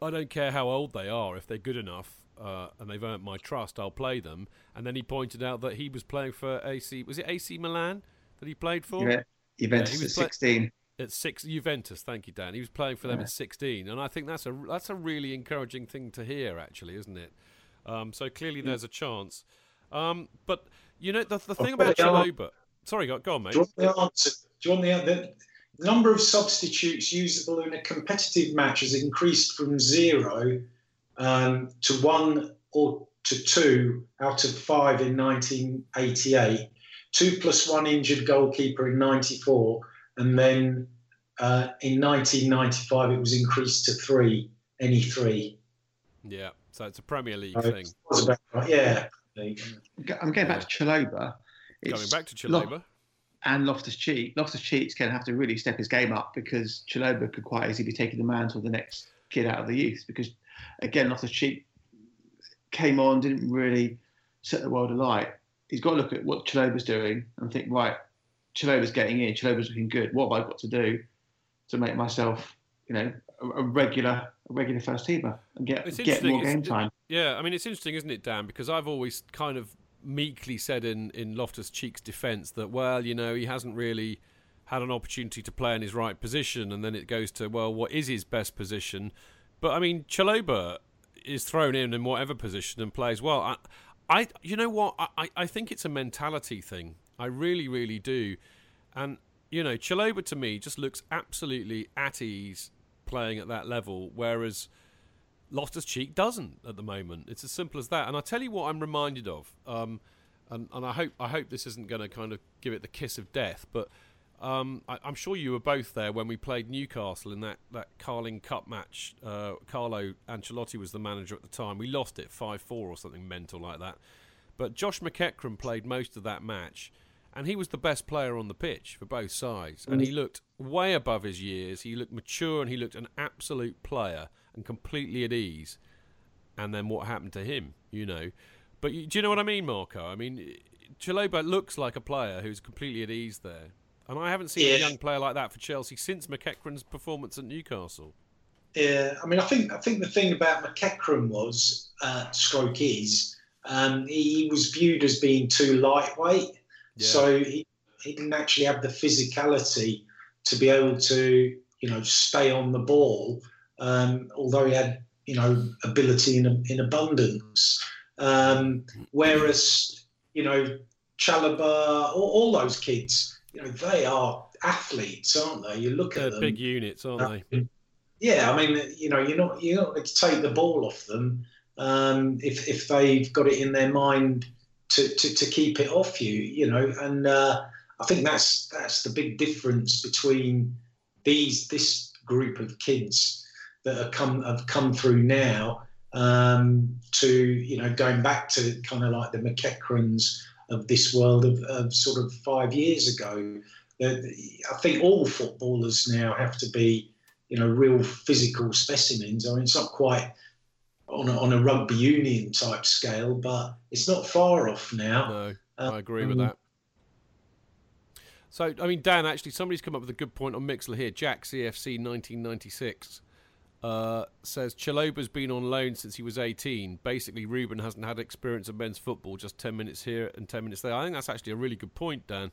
I don't care how old they are if they're good enough uh, and they've earned my trust, I'll play them. And then he pointed out that he was playing for AC. Was it AC Milan that he played for? Yeah, Juventus yeah, he was at 16. At six, Juventus. Thank you, Dan. He was playing for them yeah. at 16, and I think that's a that's a really encouraging thing to hear, actually, isn't it? Um, so clearly, there's a chance. Um, but you know, the, the thing about Chalobah. Sorry, go, go on, mate. Do you want the answer? Do you want the, the number of substitutes usable in a competitive match has increased from zero um, to one or to two out of five in 1988, two plus one injured goalkeeper in 94, and then uh, in 1995 it was increased to three, any three. Yeah, so it's a Premier League thing. About, yeah. I'm going back to Chalobah. Going back to Chalobah. and Loftus Cheek. Loftus Cheek's going to have to really step his game up because Chalobah could quite easily be taking the mantle of the next kid out of the youth because again, Loftus Cheek came on, didn't really set the world alight. He's got to look at what Chalobah's doing and think, right, Chalobah's getting in, Chalobah's looking good. What have I got to do to make myself, you know, a, a regular, a regular first teamer and get get more game time? Yeah, I mean, it's interesting, isn't it, Dan? Because I've always kind of meekly said in in Loftus Cheek's defence that, well, you know, he hasn't really had an opportunity to play in his right position, and then it goes to, well, what is his best position? But I mean, Chalobah is thrown in in whatever position and plays well. I, I you know what? I, I think it's a mentality thing. I really, really do. And you know, Chalobah to me just looks absolutely at ease playing at that level, whereas Loftus Cheek doesn't at the moment. It's as simple as that. And I tell you what, I'm reminded of. Um, and, and I hope I hope this isn't going to kind of give it the kiss of death, but um, I, am sure you were both there when we played Newcastle in that, that Carling Cup match. Uh, Carlo Ancelotti was the manager at the time. We lost it 5 4 or something mental like that. But Josh McEachran played most of that match, and he was the best player on the pitch for both sides. And he looked way above his years. He looked mature and he looked an absolute player and completely at ease. And then what happened to him, you know? But do you know what I mean, Marco? I mean, Chalobah looks like a player who's completely at ease there. And I haven't seen yeah. a young player like that for Chelsea since McEachran's performance at Newcastle. Yeah, I mean, I think I think the thing about McEachran was, uh, stroke is, um, he was viewed as being too lightweight, yeah. so he, he didn't actually have the physicality to be able to, you know, stay on the ball. Um, although he had, you know, ability in in abundance. Um, whereas, you know, Chalobah, all, all those kids you know, they are athletes, aren't they? You look They're at them, big units, aren't they? Yeah, I mean, you know, you're not you're not going to take the ball off them um, if if they've got it in their mind to, to, to keep it off you, you know, and uh, I think that's that's the big difference between these this group of kids that have come have come through now um, to you know going back to kind of like the McEachrans of this world of, of sort of five years ago. I think all footballers now have to be, you know, real physical specimens. I mean, it's not quite on a, on a rugby union type scale, but it's not far off now. No, um, I agree with that. So, I mean, Dan, actually, somebody's come up with a good point on Mixlr here. Jack CFC 1996 uh, says Chalobah's been on loan since he was 18. Basically, Ruben hasn't had experience of men's football, just 10 minutes here and 10 minutes there. I think that's actually a really good point, Dan.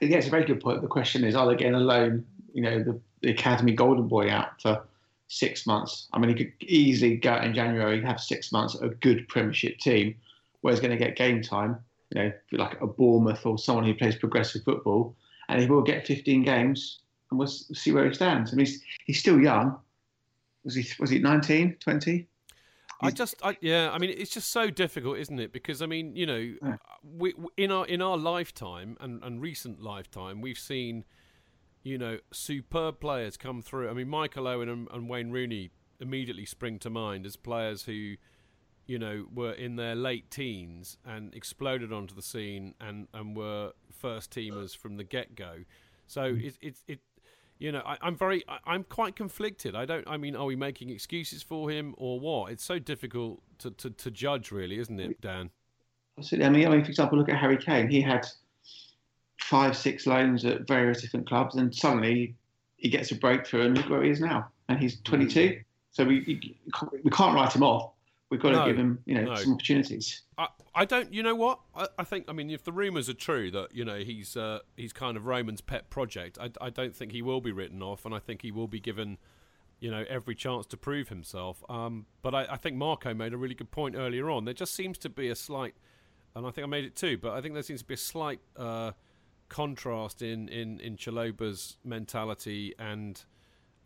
Yeah, it's a very good point. The question is, are they getting a loan, you know, the, the Academy Golden Boy out for six months? I mean, he could easily go out in January, and have six months, a good Premiership team, where he's going to get game time, you know, like a Bournemouth or someone who plays progressive football, and he will get 15 games and we'll see where he stands. I mean, he's, he's still young. Was he was he 19, 20? I just, I, yeah, I mean, it's just so difficult, isn't it? Because I mean, you know, yeah. we, in our in our lifetime and, and recent lifetime, we've seen, you know, superb players come through. I mean, Michael Owen and, and Wayne Rooney immediately spring to mind as players who, you know, were in their late teens and exploded onto the scene and, and were first teamers from the get go. So mm. it, it, it, you know, I, am very, I, am quite conflicted. I don't, I mean, are we making excuses for him or what? It's so difficult to, to, to judge, really, isn't it, Dan? Absolutely. I mean, I mean, for example, look at Harry Kane. He had five, six loans at various different clubs, and suddenly he gets a breakthrough, and look where he is now. And he's 22. Mm. So we we can't write him off. We've got no, to give him, you know, no. some opportunities. I, I don't. You know what? I, I think. I mean, if the rumours are true that you know he's uh, he's kind of Roman's pet project, I, I don't think he will be written off, and I think he will be given, you know, every chance to prove himself. Um, but I, I think Marco made a really good point earlier on. There just seems to be a slight, and I think I made it too. But I think there seems to be a slight uh, contrast in in in Chalobah's mentality and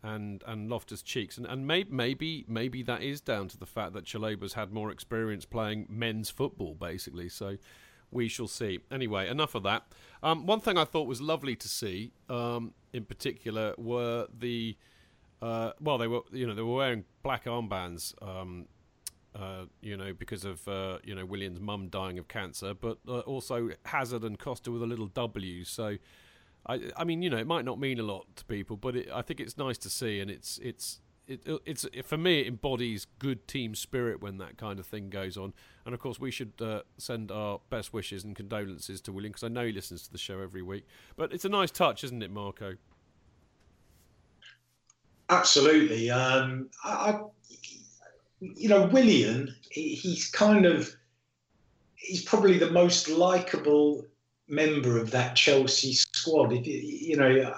and and Loftus Cheeks, and and maybe maybe maybe that is down to the fact that Chalobah's had more experience playing men's football, basically. So we shall see. Anyway, enough of that. Um, one thing I thought was lovely to see, um, in particular, were the uh, well, they were you know they were wearing black armbands. Um, uh, you know, because of uh, you know Willian's mum dying of cancer, but uh, also Hazard and Costa with a little W. So I, I mean, you know, it might not mean a lot to people, but it, I think it's nice to see, and it's it's it, it's it, for me it embodies good team spirit when that kind of thing goes on. And of course, we should uh, send our best wishes and condolences to Willian because I know he listens to the show every week. But it's a nice touch, isn't it, Marco? Absolutely. Um, I, you know, Willian, he, he's kind of he's probably the most likable member of that Chelsea squad. If you, you know, you,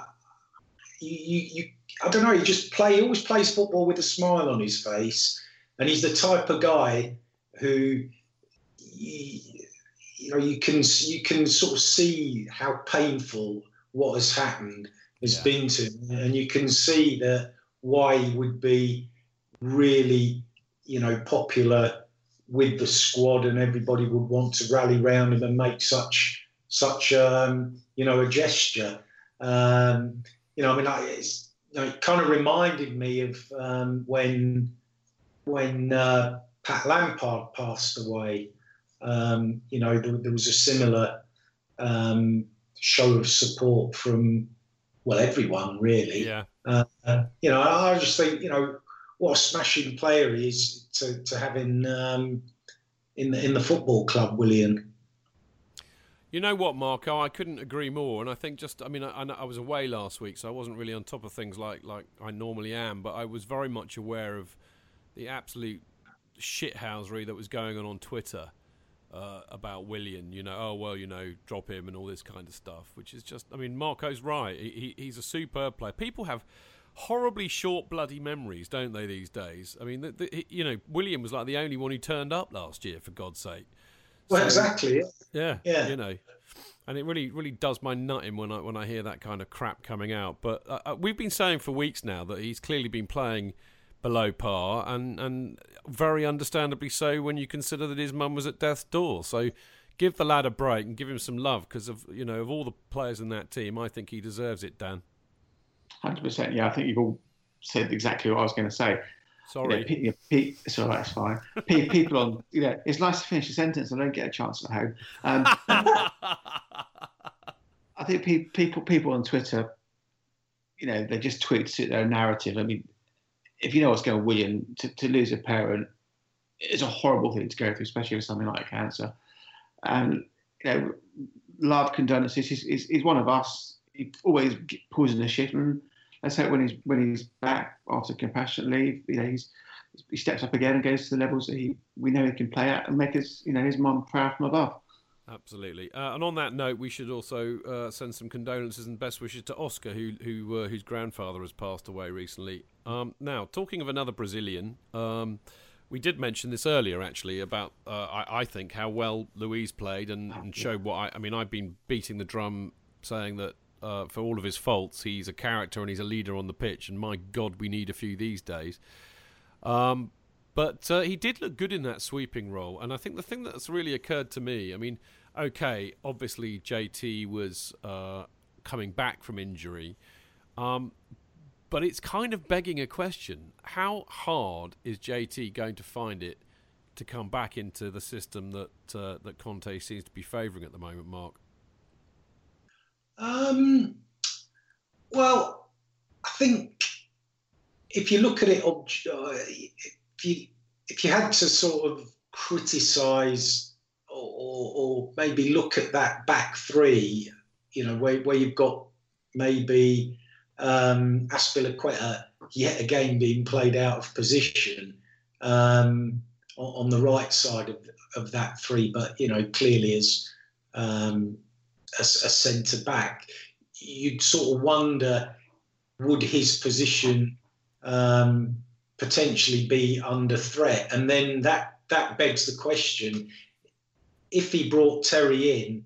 you, you, I don't know. He just play. He always plays football with a smile on his face, and he's the type of guy who, you, you know, you can you can sort of see how painful what has happened has yeah. been to him, and you can see that why he would be really, you know, popular with the squad, and everybody would want to rally round him and make such such um, you know a gesture. Um, you know, I mean, I, it's, you know, it kind of reminded me of um, when when uh, Pat Lampard passed away. Um, you know, there, there, was a similar um, show of support from well everyone really. Yeah. Uh, you know, I just think you know what a smashing player he is to to have in um, in the in the football club, Willian. You know what, Marco? I couldn't agree more. And I think just, I mean, I, I, was away last week, so I wasn't really on top of things like, like I normally am, but I was very much aware of the absolute shithousery that was going on on Twitter uh, about Willian. You know, oh, well, you know, drop him and all this kind of stuff, which is just, I mean, Marco's right. He, he's a superb player. People have horribly short bloody memories, don't they, these days? I mean, the, the, you know, Willian was like the only one who turned up last year, for God's sake. Well, so, exactly. Yeah. Yeah. You know, and it really, really does my nutting when I when I hear that kind of crap coming out. But uh, uh, we've been saying for weeks now that he's clearly been playing below par, and and very understandably so when you consider that his mum was at death's door. So give the lad a break and give him some love because of you know of all the players in that team, I think he deserves it. Dan. Hundred percent. Yeah, I think you've all said exactly what I was going to say. Sorry. You know, pe- it's all right, it's fine. Pe- people on, you know, it's nice to finish a sentence. I don't get a chance at home. Um, I think pe- people people on Twitter, you know, they just tweet to their narrative. I mean, if you know what's going on, Willian, to, to lose a parent is a horrible thing to go through, especially with something like cancer. And, you know, love, condolences. He's, he's, he's one of us. He always pulls in the shit. And let's hope when he's when he's back after compassionate leave, you know, he's he steps up again and goes to the levels that he we know he can play at and make his you know his mum proud from above. Absolutely. Uh, and on that note, we should also uh, send some condolences and best wishes to Oscar, who who uh, whose grandfather has passed away recently. Um, now, talking of another Brazilian, um, we did mention this earlier, actually, about uh, I, I, think how well Luiz played and, and showed what I, I mean. I've been beating the drum saying that uh, for all of his faults, he's a character and he's a leader on the pitch. And my God, we need a few these days. Um, but uh, he did look good in that sweeping role. And I think the thing that's really occurred to me, I mean, okay, obviously JT was uh, coming back from injury. Um, but it's kind of begging a question. How hard is JT going to find it to come back into the system that uh, that Conte seems to be favouring at the moment, Mark? Um, well, I think if you look at it, if you if you had to sort of criticise or, or, maybe look at that back three, you know, where, where you've got maybe um, yet again being played out of position um, on, on, the right side of, of that three, but you know clearly as um, a, a centre back, you'd sort of wonder would his position um, potentially be under threat, and then that that begs the question: if he brought Terry in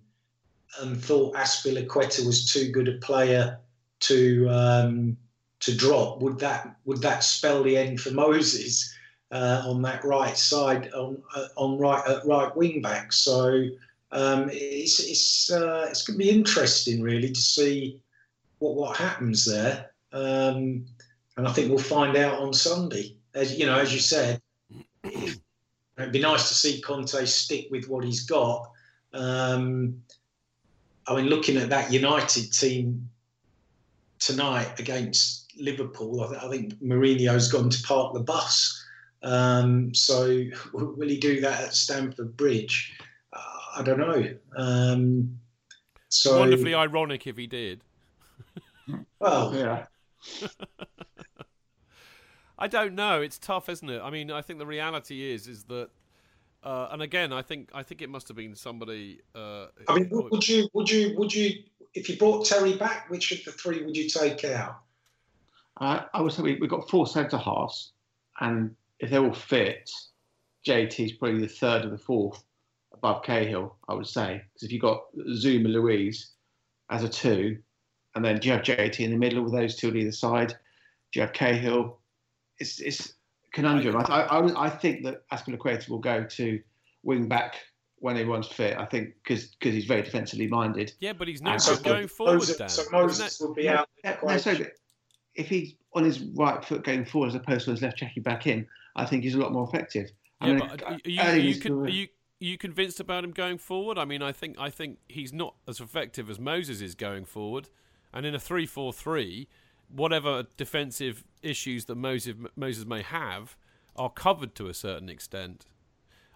and thought Azpilicueta was too good a player to um, to drop, would that would that spell the end for Moses uh, on that right side on uh, on right at right wing back? So um, it's it's uh, it's going to be interesting really to see what what happens there, um, and I think we'll find out on Sunday. As you know, as you said, it'd be nice to see Conte stick with what he's got. Um, I mean, looking at that United team tonight against Liverpool, I, th- I think Mourinho's gone to park the bus. Um, so will he do that at Stamford Bridge? I don't know. Um, so wonderfully ironic if he did. well, yeah. I don't know. It's tough, isn't it? I mean, I think the reality is is that, uh, and again, I think I think it must have been somebody. Uh, I mean, would you would you would you if you brought Terry back, which of the three would you take out? Uh, I would say we, have got four centre halves, and if they're all fit, JT's probably the third or the fourth above Cahill, I would say. Because if you've got Zouma Luiz as a two, and then do you have JT in the middle with those two on either side? Do you have Cahill? It's, it's conundrum. I, I, I think that Azpilicueta will go to wing back when everyone's fit. I think because because he's very defensively minded. Yeah, but he's not so going forward. Moses, so Moses will be out. no, so if he's on his right foot going forward as opposed to his left checking back in, I think he's a lot more effective. Yeah, I mean, but are you, are you, con- are you, are you convinced about him going forward? I mean, I think I think he's not as effective as Moses is going forward, and in a three-four-three, whatever defensive issues that Moses Moses may have are covered to a certain extent.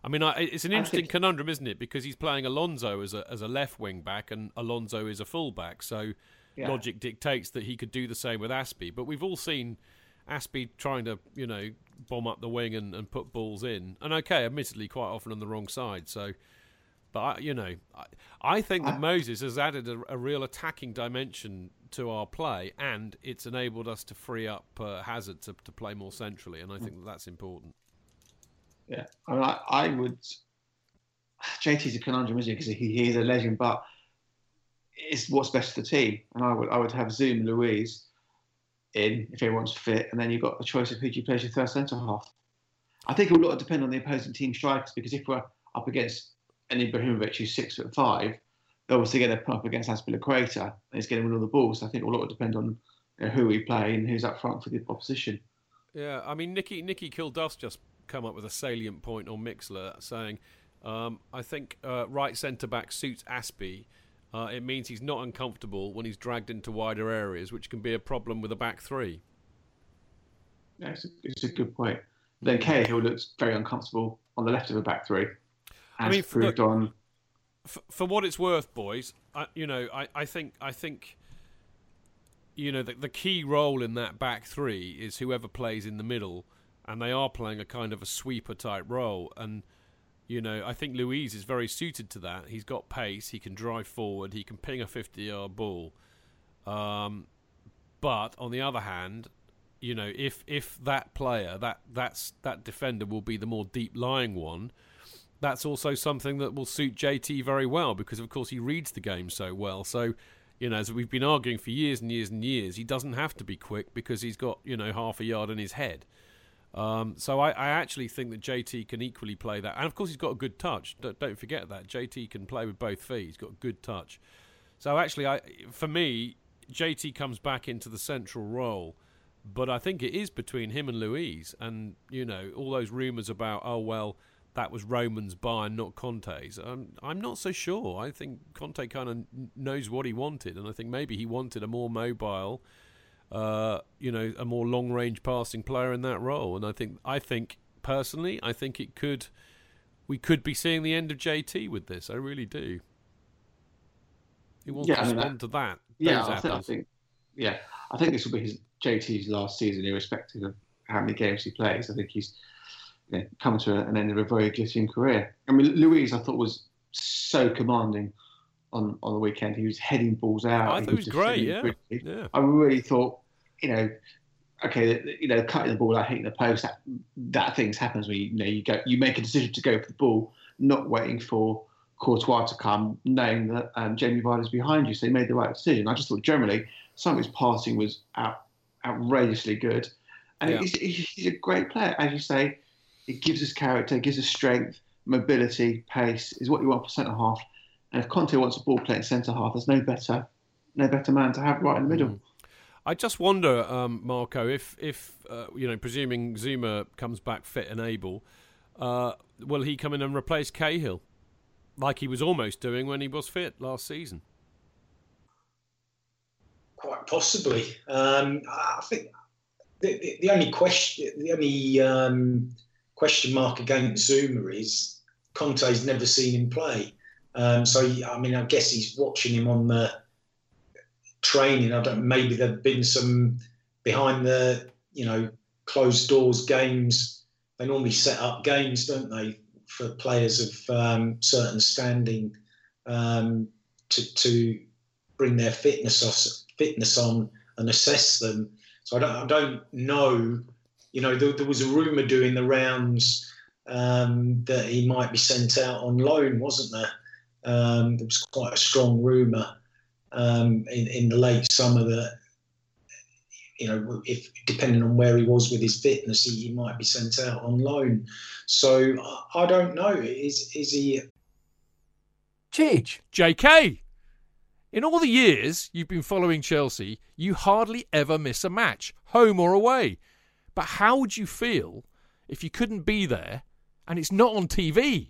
I mean, I, it's an interesting think... conundrum, isn't it? Because he's playing Alonso as a as a left wing back, and Alonso is a full back. So yeah. logic dictates that he could do the same with Azpi. But we've all seen Azpi trying to, you know, bomb up the wing and, and put balls in. And okay, admittedly, quite often on the wrong side. So, but I, you know, I, I think that Moses has added a, a, real attacking dimension to our play, and it's enabled us to free up uh, Hazard to, to play more centrally. And I think that that's important. Yeah, I, mean, I, I would. JT's a conundrum, isn't he? Because he, he is a legend, but it's what's best for the team. And I would I would have Zouma Luiz in if everyone's fit, and then you've got the choice of who do you play as your third centre half. I think it will depend on the opposing team strikers because if we're up against an Ibrahimovic who's six foot five, they're obviously to put up against Azpilicueta and he's getting all the balls. So I think a lot will depend on you know, who we play and who's up front for the opposition. Yeah, I mean Nicky Nicky Kilduff's just come up with a salient point on Mixlr saying, um, I think uh, right centre back suits Azpi. Uh, it means he's not uncomfortable when he's dragged into wider areas, which can be a problem with a back three. Yeah, it's a, it's a good point. Then Cahill looks very uncomfortable on the left of a back three. I mean, proved look, on. For, for, what it's worth, boys, I, you know, I, I think I think you know the, the key role in that back three is whoever plays in the middle and they are playing a kind of a sweeper type role. And you know, I think Luiz is very suited to that. He's got pace. He can drive forward. He can ping a fifty-yard ball. Um, but on the other hand, you know, if if that player, that that's that defender will be the more deep lying one, that's also something that will suit JT very well because of course he reads the game so well. So You know, as we've been arguing for years and years and years, he doesn't have to be quick because he's got you know half a yard in his head. Um, so I, I, actually think that JT can equally play that, and of course he's got a good touch. Don't, don't, forget that JT can play with both feet. He's got a good touch. So actually, I, for me, JT comes back into the central role, but I think it is between him and Luiz. and you know all those rumours about oh well that was Roman's Bayern, not Conte's. Um, I'm not so sure. I think Conte kind of knows what he wanted, and I think maybe he wanted a more mobile uh, you know, a more long range passing player in that role. And I think, I think personally, I think it could, we could be seeing the end of JT with this. I really do. He wants yeah, to I mean, respond that, to that. Yeah, I think, I think, yeah, I think this will be his JT's last season, irrespective of how many games he plays. I think he's you know, coming to an end of a very glittering career. I mean, Luiz, I thought was so commanding on, on the weekend. He was heading balls out. I thought he was, was great. Yeah. yeah. I really thought, you know, okay, you know, cutting the ball out, hitting the post. That that things happens when you, you know you go, you make a decision to go for the ball, not waiting for Courtois to come, knowing that um, Jamie Vardy's behind you. So he made the right decision. I just thought generally some of his passing was out, outrageously good, and yeah. he's, he's a great player, as you say. It gives us character, gives us strength, mobility, pace is what you want for centre half. And if Conte wants a ball playing centre half, there's no better, no better man to have right in the middle. Mm. I just wonder, um, Marco, if if uh, you know, presuming Zouma comes back fit and able, uh, will he come in and replace Cahill, like he was almost doing when he was fit last season? Quite possibly. Um, I think the, the, the, only question, the only um, question mark against Zouma is Conte's never seen him play. Um, so I mean, I guess he's watching him on the training. I don't. Maybe there've been some behind the you know closed doors games. They normally set up games, don't they, for players of um, certain standing um, to to bring their fitness on, fitness on and assess them. So I don't I don't know. You know, there, there was a rumor doing the rounds um, that he might be sent out on loan, wasn't there? Um, there was quite a strong rumour um, in, in the late summer that you know, if depending on where he was with his fitness, he, he might be sent out on loan. So I, I don't know. Is is he? Chidge, J.K. In all the years you've been following Chelsea, you hardly ever miss a match, home or away. But how would you feel if you couldn't be there and it's not on TV?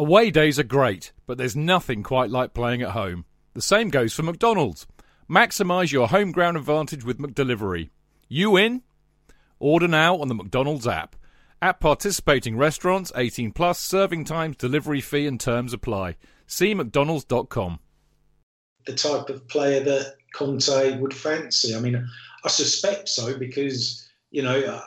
Away days are great, but there's nothing quite like playing at home. The same goes for McDonald's. Maximise your home ground advantage with McDelivery. You in? Order now on the McDonald's app. At participating restaurants, 18 plus, serving times, delivery fee and terms apply. See mcdonalds.com. The type of player that Conte would fancy. I mean, I suspect so because, you know,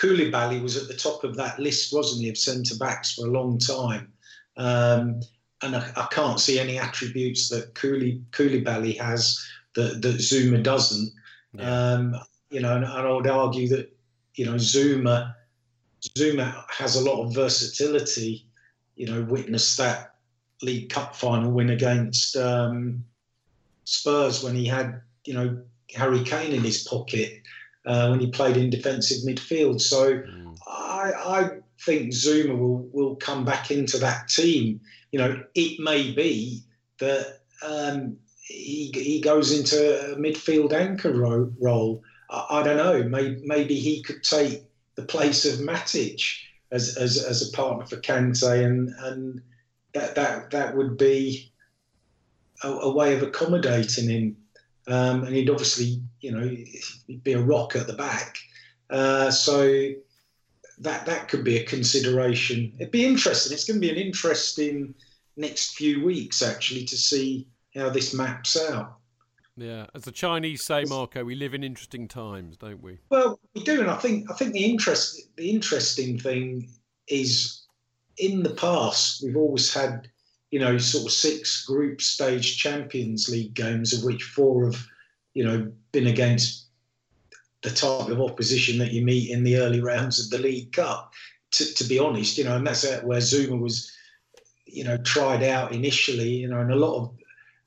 Koulibaly was at the top of that list, wasn't he, of centre backs for a long time. Um, and I, I, can't see any attributes that Cooley, Koulibaly has that, that Zouma doesn't. Yeah. Um, you know, and, and, I would argue that, you know, Zouma Zouma has a lot of versatility. You know, witness that League Cup final win against um, Spurs when he had, you know, Harry Kane in his pocket uh, when he played in defensive midfield. So mm. I, I think Zouma will will come back into that team. You know, it may be that um, he he goes into a midfield anchor ro- role. I, I, don't know. Maybe, maybe he could take the place of Matic as as, as a partner for Kante, and and that that that would be a, a way of accommodating him. Um, and he'd obviously, you know, he'd be a rock at the back. Uh, so that that could be a consideration. It'd be interesting. It's going to be an interesting next few weeks actually to see how this maps out. Yeah, as the Chinese say, Marco, we live in interesting times, don't we? Well, we do, and I think I think the interest the interesting thing is in the past we've always had you know sort of six group stage Champions League games, of which four have you know been against the type of opposition that you meet in the early rounds of the League Cup. To, to be honest, you know, and that's where Zouma was, you know, tried out initially, you know, and a lot of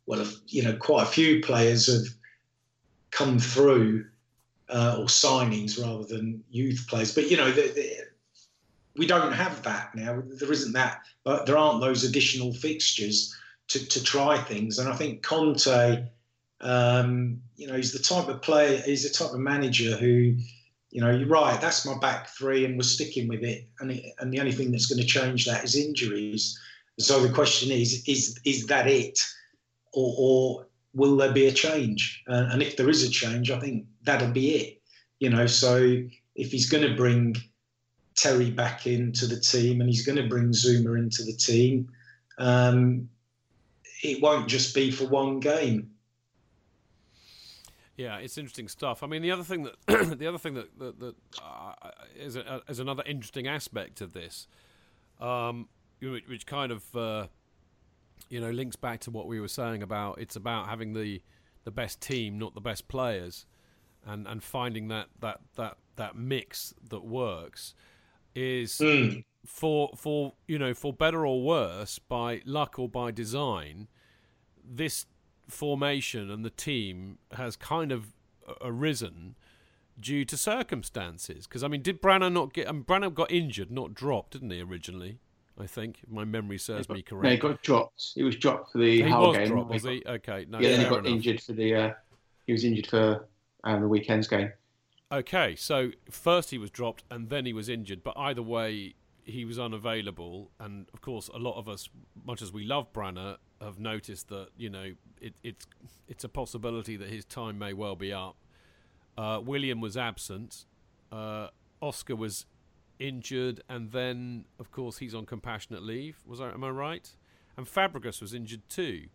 well, you know, quite a few players have come through, uh, or signings rather than youth players. But you know, the, the, we don't have that now. There isn't that, but there aren't those additional fixtures to, to try things. And I think Conte, um, you know, he's the type of player, he's the type of manager who, you know, you're right. That's my back three, and we're sticking with it. And it, and the only thing that's going to change that is injuries. So the question is, is is that it? or, or will there be a change? Uh, and if there is a change, I think that'll be it. You know, so if he's going to bring Terry back into the team and he's going to bring Zouma into the team, um, it won't just be for one game. Yeah, it's interesting stuff. I mean, the other thing that the other thing that that, that uh, is, a, is another interesting aspect of this, um, which kind of uh, you know links back to what we were saying about it's about having the the best team, not the best players, and and finding that that that that mix that works is mm. for for you know for better or worse by luck or by design this formation and the team has kind of arisen due to circumstances because I mean did Branner not get I mean, Branner got injured not dropped didn't he originally I think, if my memory serves got, me correct. No, he got dropped. He was dropped for the he Hull was game. Dropped, was he? Okay. No, yeah, then he got enough. injured for the. Uh, he was injured for um, the weekend's game. Okay, so first he was dropped and then he was injured, but either way, he was unavailable. And of course, a lot of us, much as we love Branner, have noticed that you know it, it's it's a possibility that his time may well be up. Uh, Willian was absent. Uh, Oscar was injured, and then of course he's on compassionate leave. Was I? Am I right? And Fabregas was injured too.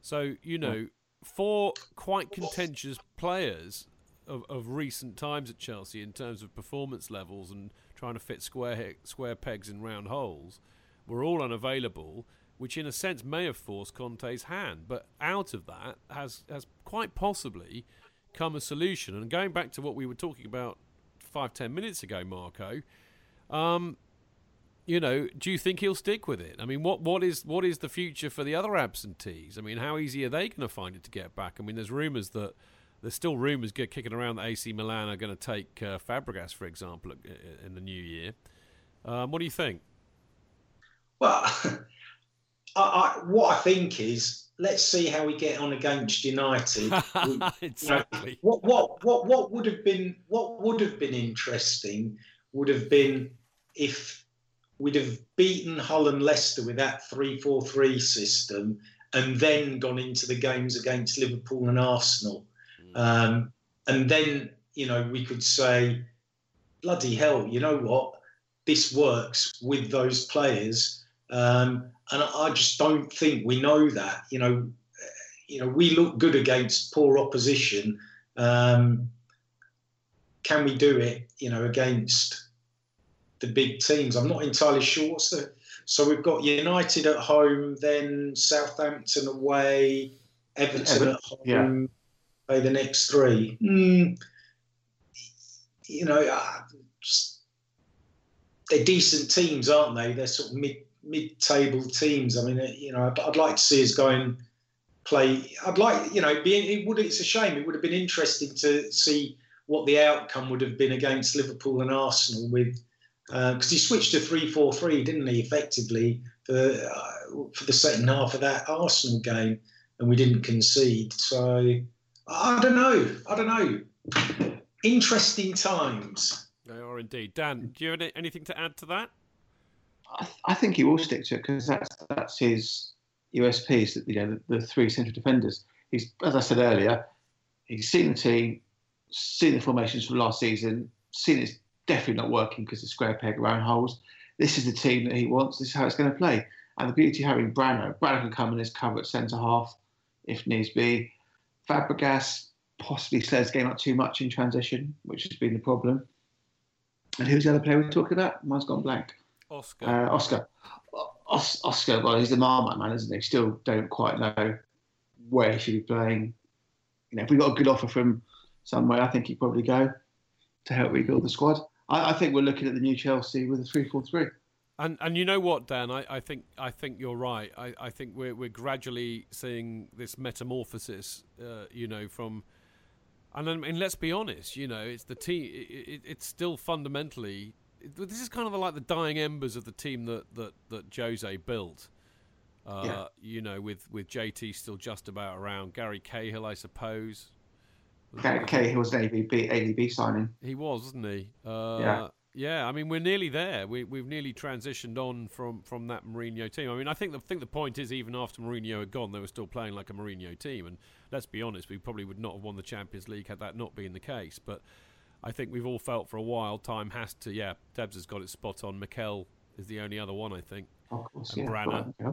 So you know, four quite contentious players of, of recent times at Chelsea in terms of performance levels and trying to fit square square pegs in round holes were all unavailable, which in a sense may have forced Conte's hand. But out of that has has quite possibly come a solution. And going back to what we were talking about five ten minutes ago, Marco, um, you know, do you think he'll stick with it? I mean, what what is what is the future for the other absentees? I mean, how easy are they going to find it to get back? I mean, there's rumours that there's still rumours kicking around that AC Milan are going to take uh, Fabregas, for example, in the new year. Um, what do you think? Well, I, I, what I think is let's see how we get on against United. exactly. You know, what what what what would have been what would have been interesting would have been if we'd have beaten Hull and Leicester with that 3 4 3 system and then gone into the games against Liverpool and Arsenal. Um, and then, you know, we could say, bloody hell, you know what? This works with those players. Um, and I just don't think we know that. You know, you know, we look good against poor opposition. Um, can we do it? You know, against the big teams. I'm not entirely sure what's the. So we've got United at home, then Southampton away, Everton at home. Play the next three. Mm, you know, uh, just, they're decent teams, aren't they? They're sort of mid mid-table teams. I mean, uh, you know, I'd, I'd like to see us going play. I'd like, you know, be, it would. It's a shame. It would have been interesting to see what the outcome would have been against Liverpool and Arsenal with because uh, he switched to three four three, didn't he? Effectively for uh, for the second half of that Arsenal game, and we didn't concede. So I don't know. I don't know. Interesting times. They are indeed. Dan, do you have anything to add to that? I, I think he will stick to it because that's that's his USPs. That you know the, the three central defenders. He's as I said earlier, he's seen the team, seen the formations from last season, seen it's definitely not working because the square peg round holes. This is the team that he wants. This is how it's going to play. And the beauty of having Brano, Brano can come in as cover at centre half if needs be. Fabregas possibly slows the game up too much in transition, which has been the problem. And who's the other player we're talking about? Mine's gone blank. Oscar. Uh, Oscar. Os- Oscar, well, he's the Marmite man, isn't he? Still don't quite know where he should be playing. You know, if we got a good offer from somewhere, I think he'd probably go to help rebuild the squad. I, I think we're looking at the new Chelsea with a three-four-three. And and you know what, Dan? I, I think I think you're right. I, I think we're we're gradually seeing this metamorphosis. Uh, you know, from and I mean, let's be honest. You know, it's the team. It, it, it's still fundamentally. This is kind of like the dying embers of the team that that that Jose built. Uh, yeah. You know, with with JT still just about around, Gary Cahill, I suppose. Gary Cahill was an AVB, AVB signing. He was, wasn't he? Uh, yeah. Yeah, I mean we're nearly there. We we've nearly transitioned on from, from that Mourinho team. I mean I think the think the point is even after Mourinho had gone, they were still playing like a Mourinho team. And let's be honest, we probably would not have won the Champions League had that not been the case. But I think we've all felt for a while time has to. Yeah, Debs has got it spot on. Mikel is the only other one I think. Of course, and yeah. Branner. Yeah.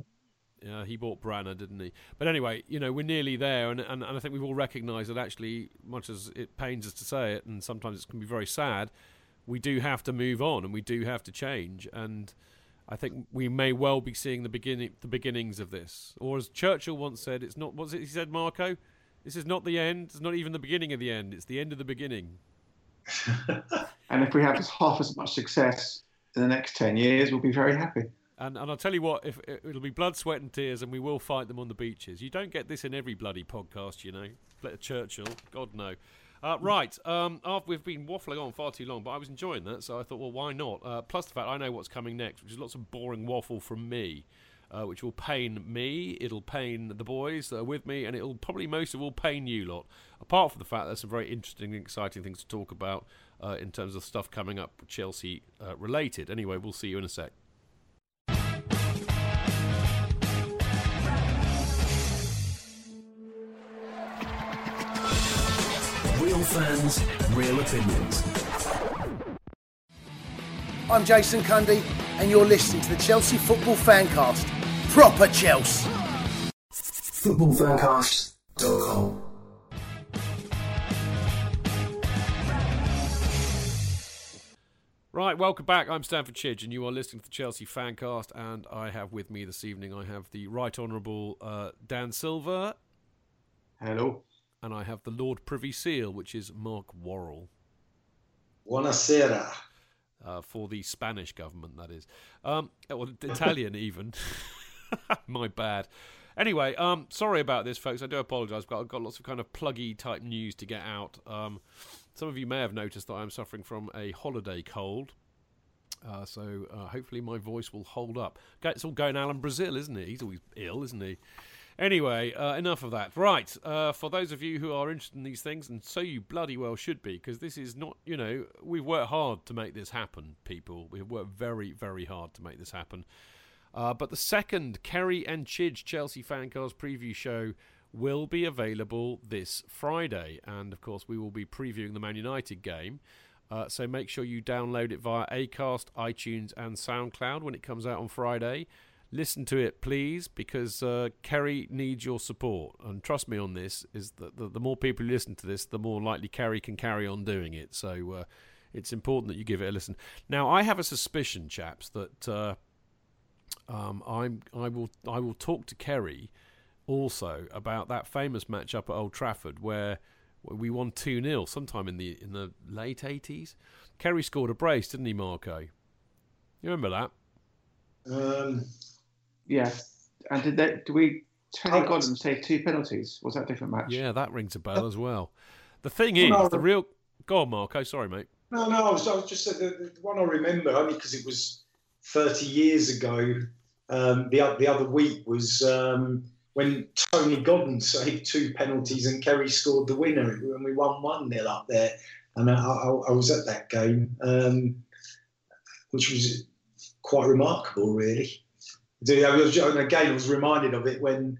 Yeah, he bought Branner, didn't he? But anyway, you know, we're nearly there, and, and, and I think we've all recognised that actually, much as it pains us to say it, and sometimes it can be very sad, we do have to move on and we do have to change. And I think we may well be seeing the beginning, the beginnings of this. Or as Churchill once said, "It's not." What's it he said, Marco? This is not the end. It's not even the beginning of the end. It's the end of the beginning. and if we have half as much success in the next ten years, we'll be very happy. And and I'll tell you what, if it'll be blood, sweat, and tears, and we will fight them on the beaches. You don't get this in every bloody podcast, you know. Let Churchill, God no. Uh, right, um, after we've been waffling on far too long, but I was enjoying that, so I thought, well, why not? Uh, plus the fact I know what's coming next, which is lots of boring waffle from me, uh, which will pain me, it'll pain the boys that are with me, and it'll probably most of all pain you lot. Apart from the fact there's some very interesting and exciting things to talk about uh, in terms of stuff coming up Chelsea uh, related. Anyway, we'll see you in a sec. Real fans, real opinions. I'm Jason Cundy, and you're listening to the Chelsea Football Fancast. Proper Chelsea. Footballfancast.com. Right, welcome back. I'm Stamford Chidge, and you are listening to the Chelsea Fancast. And I have with me this evening, I have the Right Honourable uh, Dan Silver. Hello and I have the Lord Privy Seal, which is Mark Worrall. Buonasera. Uh, for the Spanish government, that is. Um, well, Italian even. My bad. Anyway, um, sorry about this, folks. I do apologise. I've got, lots of kind of pluggy type news to get out. Um, some of you may have noticed that I'm suffering from a holiday cold. Uh, so uh, hopefully my voice will hold up. It's all going Alan Brazil, isn't it? He's always ill, isn't he? Anyway, uh, enough of that. Right, uh, for those of you who are interested in these things, and so you bloody well should be, because this is not, you know, we've worked hard to make this happen, people. We've worked very, very hard to make this happen. Uh, but the second Kerry and Chidge Chelsea Fancast preview show will be available this Friday. And of course, we will be previewing the Man United game. Uh, so make sure you download it via Acast, iTunes, and SoundCloud when it comes out on Friday listen to it, please, because uh, Kerry needs your support. And trust me on this: is that the, the, more people who listen to this, the more likely Kerry can carry on doing it. So uh, it's important that you give it a listen. Now, I have a suspicion, chaps, that uh, um, I'm I will I will talk to Kerry also about that famous match up at Old Trafford where we won two 0 sometime in the in the late eighties. Kerry scored a brace, didn't he, Marco? You remember that? Um, Yeah. And did they? Do we? Tony Oh, Godden saved two penalties. Was that a different match? Yeah, that rings a bell as well. The thing Oh, is, no. the real. Go on, Marco. Sorry, mate. no, no, I was, I was just saying the, the one I remember only because it was 30 years ago. Um, the, the other week was um, when Tony Godden saved two penalties and Kerry scored the winner when we won 1 0 up there. And I, I, I was at that game, um, which was quite remarkable, really. I was, and again, I was reminded of it when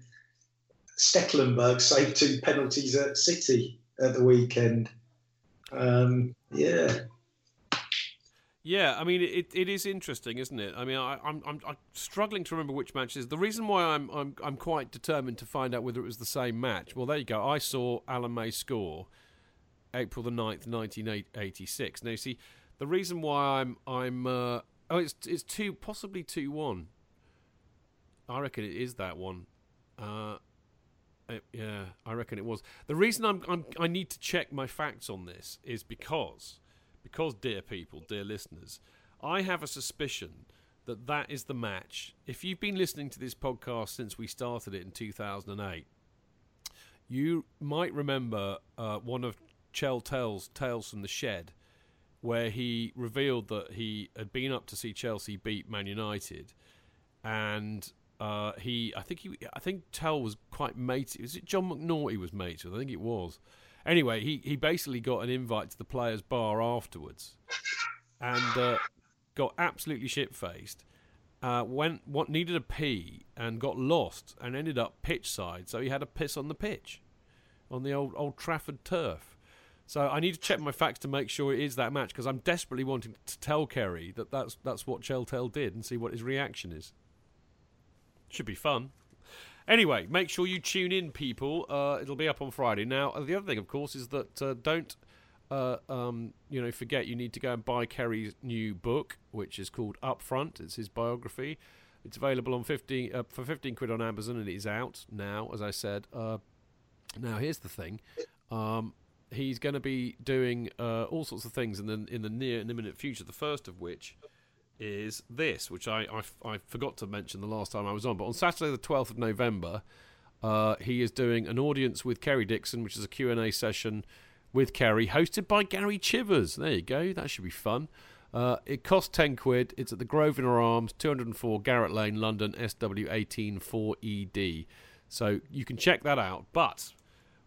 Stekelenburg saved two penalties at City at the weekend. Um, yeah. Yeah, I mean it, it is interesting, isn't it? I mean, I, I'm, I'm I'm struggling to remember which match it is. The reason why I'm I'm I'm quite determined to find out whether it was the same match. Well, there you go. I saw Alan May score April the 9th, 1986. Now, you see, the reason why I'm I'm uh, oh, it's it's two possibly two one. I reckon it is that one. Uh, it- yeah, I reckon it was. The reason I'm, I'm I need to check my facts on this is because because dear people, dear listeners, I have a suspicion that that is the match. If you've been listening to this podcast since we started it in 2008, you might remember uh, one of Chell Tell's Tales from the Shed, where he revealed that he had been up to see Chelsea beat Man United, and uh, he, I think he, I think Tell was quite matey. Was it John McNaughty was mates? I think it was. Anyway, he, he basically got an invite to the players' bar afterwards, and uh, got absolutely shit faced. Uh, went what needed a pee and got lost and ended up pitch side, so he had a piss on the pitch, on the old Old Trafford turf. So I need to check my facts to make sure it is that match because I'm desperately wanting to tell Kerry that that's that's what Cheltel did and see what his reaction is. Should be fun. Anyway, make sure you tune in, people. Uh, it'll be up on Friday. Now, uh, the other thing, of course, is that uh, don't uh, um, you know forget you need to go and buy Kerry's new book, which is called Upfront. It's his biography. It's available on fifteen uh, for fifteen quid on Amazon, and it is out now. As I said. Uh, now, here's the thing. Um, he's going to be doing uh, all sorts of things in the in the near and imminent future. The first of which is this, which I I forgot to mention the last time I was on. But on Saturday, the 12th of November, uh, he is doing an audience with Kerry Dixon, which is a Q&A session with Kerry, hosted by Gary Chivers. There you go. That should be fun. Uh, it costs 10 quid. It's at the Grosvenor Arms, 204 Garratt Lane, London, SW18 4ED. So you can check that out. But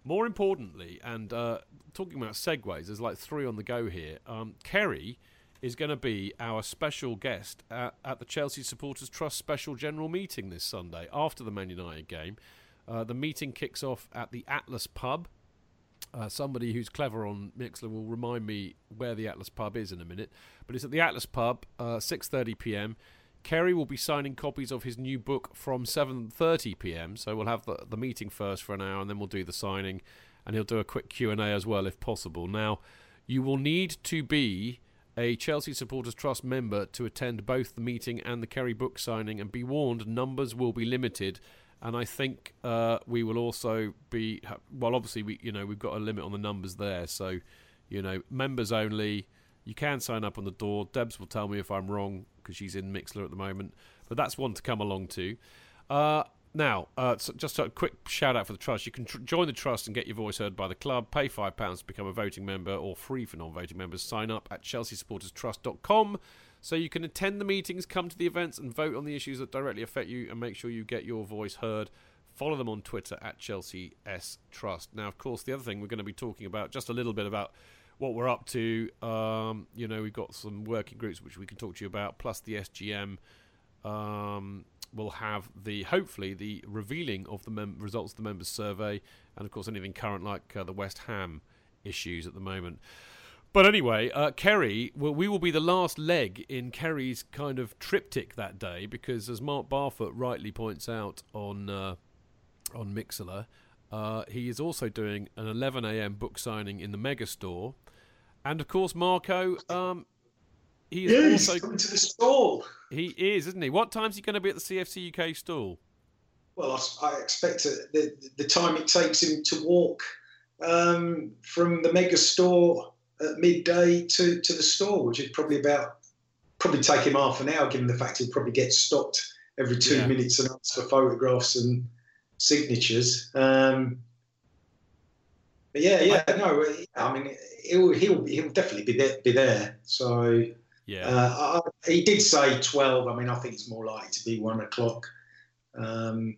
more importantly, and uh, talking about segues, there's like three on the go here. Um, Kerry is going to be our special guest at, at the Chelsea Supporters Trust special general meeting this Sunday after the Man United game. Uh, the meeting kicks off at the Atlas Pub. Uh, somebody who's clever on Mixlr will remind me where the Atlas Pub is in a minute, but it's at the Atlas Pub, uh, 6:30 p.m. Kerry will be signing copies of his new book from 7:30 p.m. So we'll have the, the meeting first for an hour, and then we'll do the signing, and he'll do a quick Q and A as well if possible. Now, you will need to be a Chelsea Supporters Trust member to attend both the meeting and the Kerry book signing, and be warned, numbers will be limited. And I think uh, we will also be well. Obviously, we you know we've got a limit on the numbers there, so you know members only. You can sign up on the door. Debs will tell me if I'm wrong because she's in Mixlr at the moment, but that's one to come along to. Uh, now, uh, so just a quick shout out for the trust. You can tr- join the trust and get your voice heard by the club. Pay five pounds to become a voting member, or free for non-voting members. Sign up at chelseasupporterstrust.com so you can attend the meetings, come to the events, and vote on the issues that directly affect you, and make sure you get your voice heard. Follow them on Twitter at Chelsea S Trust. Now, of course, the other thing we're going to be talking about just a little bit about what we're up to. Um, you know, we've got some working groups which we can talk to you about, plus the SGM. Um, will have the hopefully the revealing of the mem- results of the members survey, and of course anything current like uh, the West Ham issues at the moment. But anyway, uh, Kerry, well, we will be the last leg in Kerry's kind of triptych that day because, as Mark Barfoot rightly points out on uh, on Mixlr, uh, he is also doing an 11 a.m. book signing in the Mega Store, and of course, Marco, um, he is Yeah, he's also coming to the stall. he is, isn't he? What time's he going to be at the CFC UK stall? Well, I expect it, the, the time it takes him to walk um, from the mega store at midday to, to the store, which is probably about probably take him half an hour, given the fact he'll probably get stopped every two Yeah. minutes and ask for photographs and signatures. Um, but yeah, yeah, no, I mean, he'll he'll he'll definitely be there. Be there. So Yeah. uh, I, he did say twelve. I mean, I think it's more likely to be one o'clock. Um,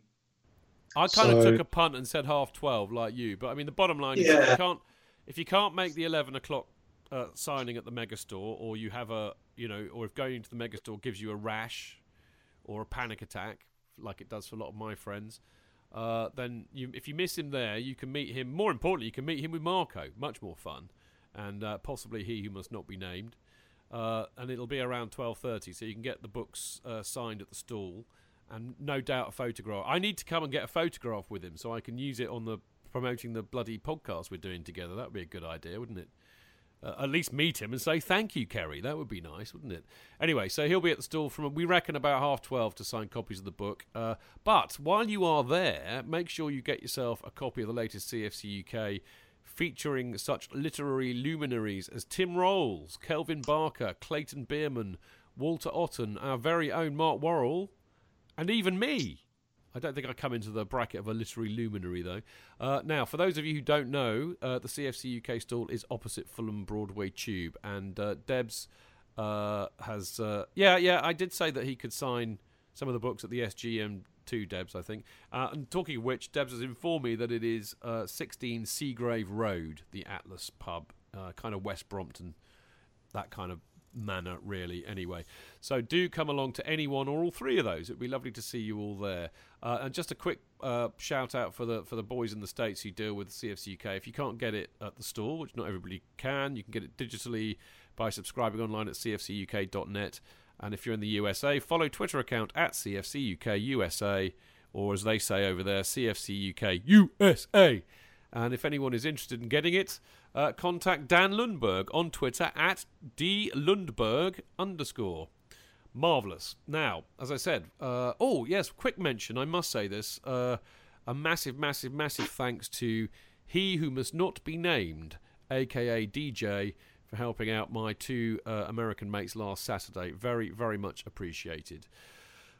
I kind of took a punt and said half twelve, like you. But I mean, the bottom line is, if you can't if you can't make the eleven o'clock uh, signing at the megastore, or you have a you know, or if going to the megastore gives you a rash or a panic attack, like it does for a lot of my friends, uh, then you, if you miss him there, you can meet him. More importantly, you can meet him with Marco. Much more fun, and uh, possibly he who must not be named. Uh, and it'll be around twelve thirty, so you can get the books uh, signed at the stall, and no doubt a photograph. I need to come and get a photograph with him so I can use it on the promoting the bloody podcast we're doing together. That would be a good idea, wouldn't it? Uh, at least meet him and say thank you, Kerry. That would be nice, wouldn't it? Anyway, so he'll be at the stall from we reckon about half twelve to sign copies of the book. Uh, but while you are there, make sure you get yourself a copy of the latest CFC UK, featuring such literary luminaries as Tim Rolls, Kelvin Barker, Clayton Bierman, Walter Otten, our very own Mark Worrall, and even me. I don't think I come into the bracket of a literary luminary, though. Uh, now, for those of you who don't know, uh, the CFC UK stall is opposite Fulham Broadway Tube, and uh, Debs uh, has. Uh, yeah, yeah, I did say that he could sign some of the books at the SGM. Two Debs, I think. Uh, and talking of which, Debs has informed me that it is uh, 16 Seagrave Road, the Atlas pub, uh, kind of West Brompton, that kind of manner, really, anyway. So do come along to any one or all three of those. It'd be lovely to see you all there. Uh, and just a quick uh, shout out for the for the boys in the States who deal with CFC UK. If you can't get it at the store, which not everybody can, you can get it digitally by subscribing online at cfcuk.net. And if you're in the USA, follow Twitter account at CFC UK USA, or as they say over there, CFC UK USA. And if anyone is interested in getting it, uh, contact Dan Lundberg on Twitter at dlundberg underscore. Marvellous. Now, as I said, uh, oh, yes, quick mention, I must say this. Uh, a massive, massive, massive thanks to He Who Must Not Be Named, aka DJ, for helping out my two uh, American mates last Saturday. Very, very much appreciated.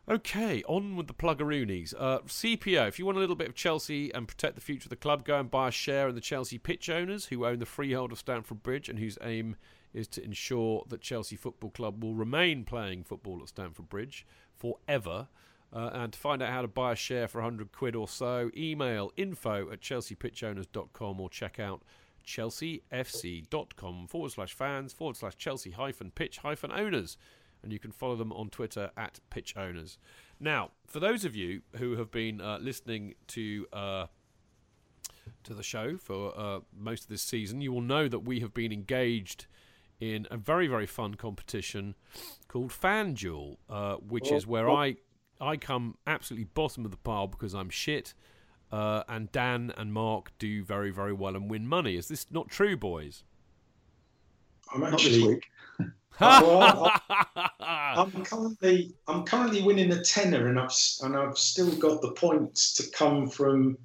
Okay, on with the pluggeroonies. Uh, CPO, if you want a little bit of Chelsea and protect the future of the club, go and buy a share in the Chelsea pitch owners who own the freehold of Stamford Bridge and whose aim is to ensure that Chelsea Football Club will remain playing football at Stamford Bridge forever. Uh, and to find out how to buy a share for 100 quid or so, email info at chelseapitchowners.com or check out chelseafc.com forward slash fans forward slash Chelsea hyphen pitch hyphen owners. And you can follow them on Twitter at pitch owners. Now, for those of you who have been uh, listening to uh, to the show for uh, most of this season, you will know that we have been engaged in a very very fun competition called FanDuel, uh, which is where I I come absolutely bottom of the pile because I'm shit, uh, and Dan and Mark do very very well and win money. Is this not true, boys? I'm Not this actually. week. Well, I'm currently I'm currently winning a tenner, and I've and I've still got the points to come from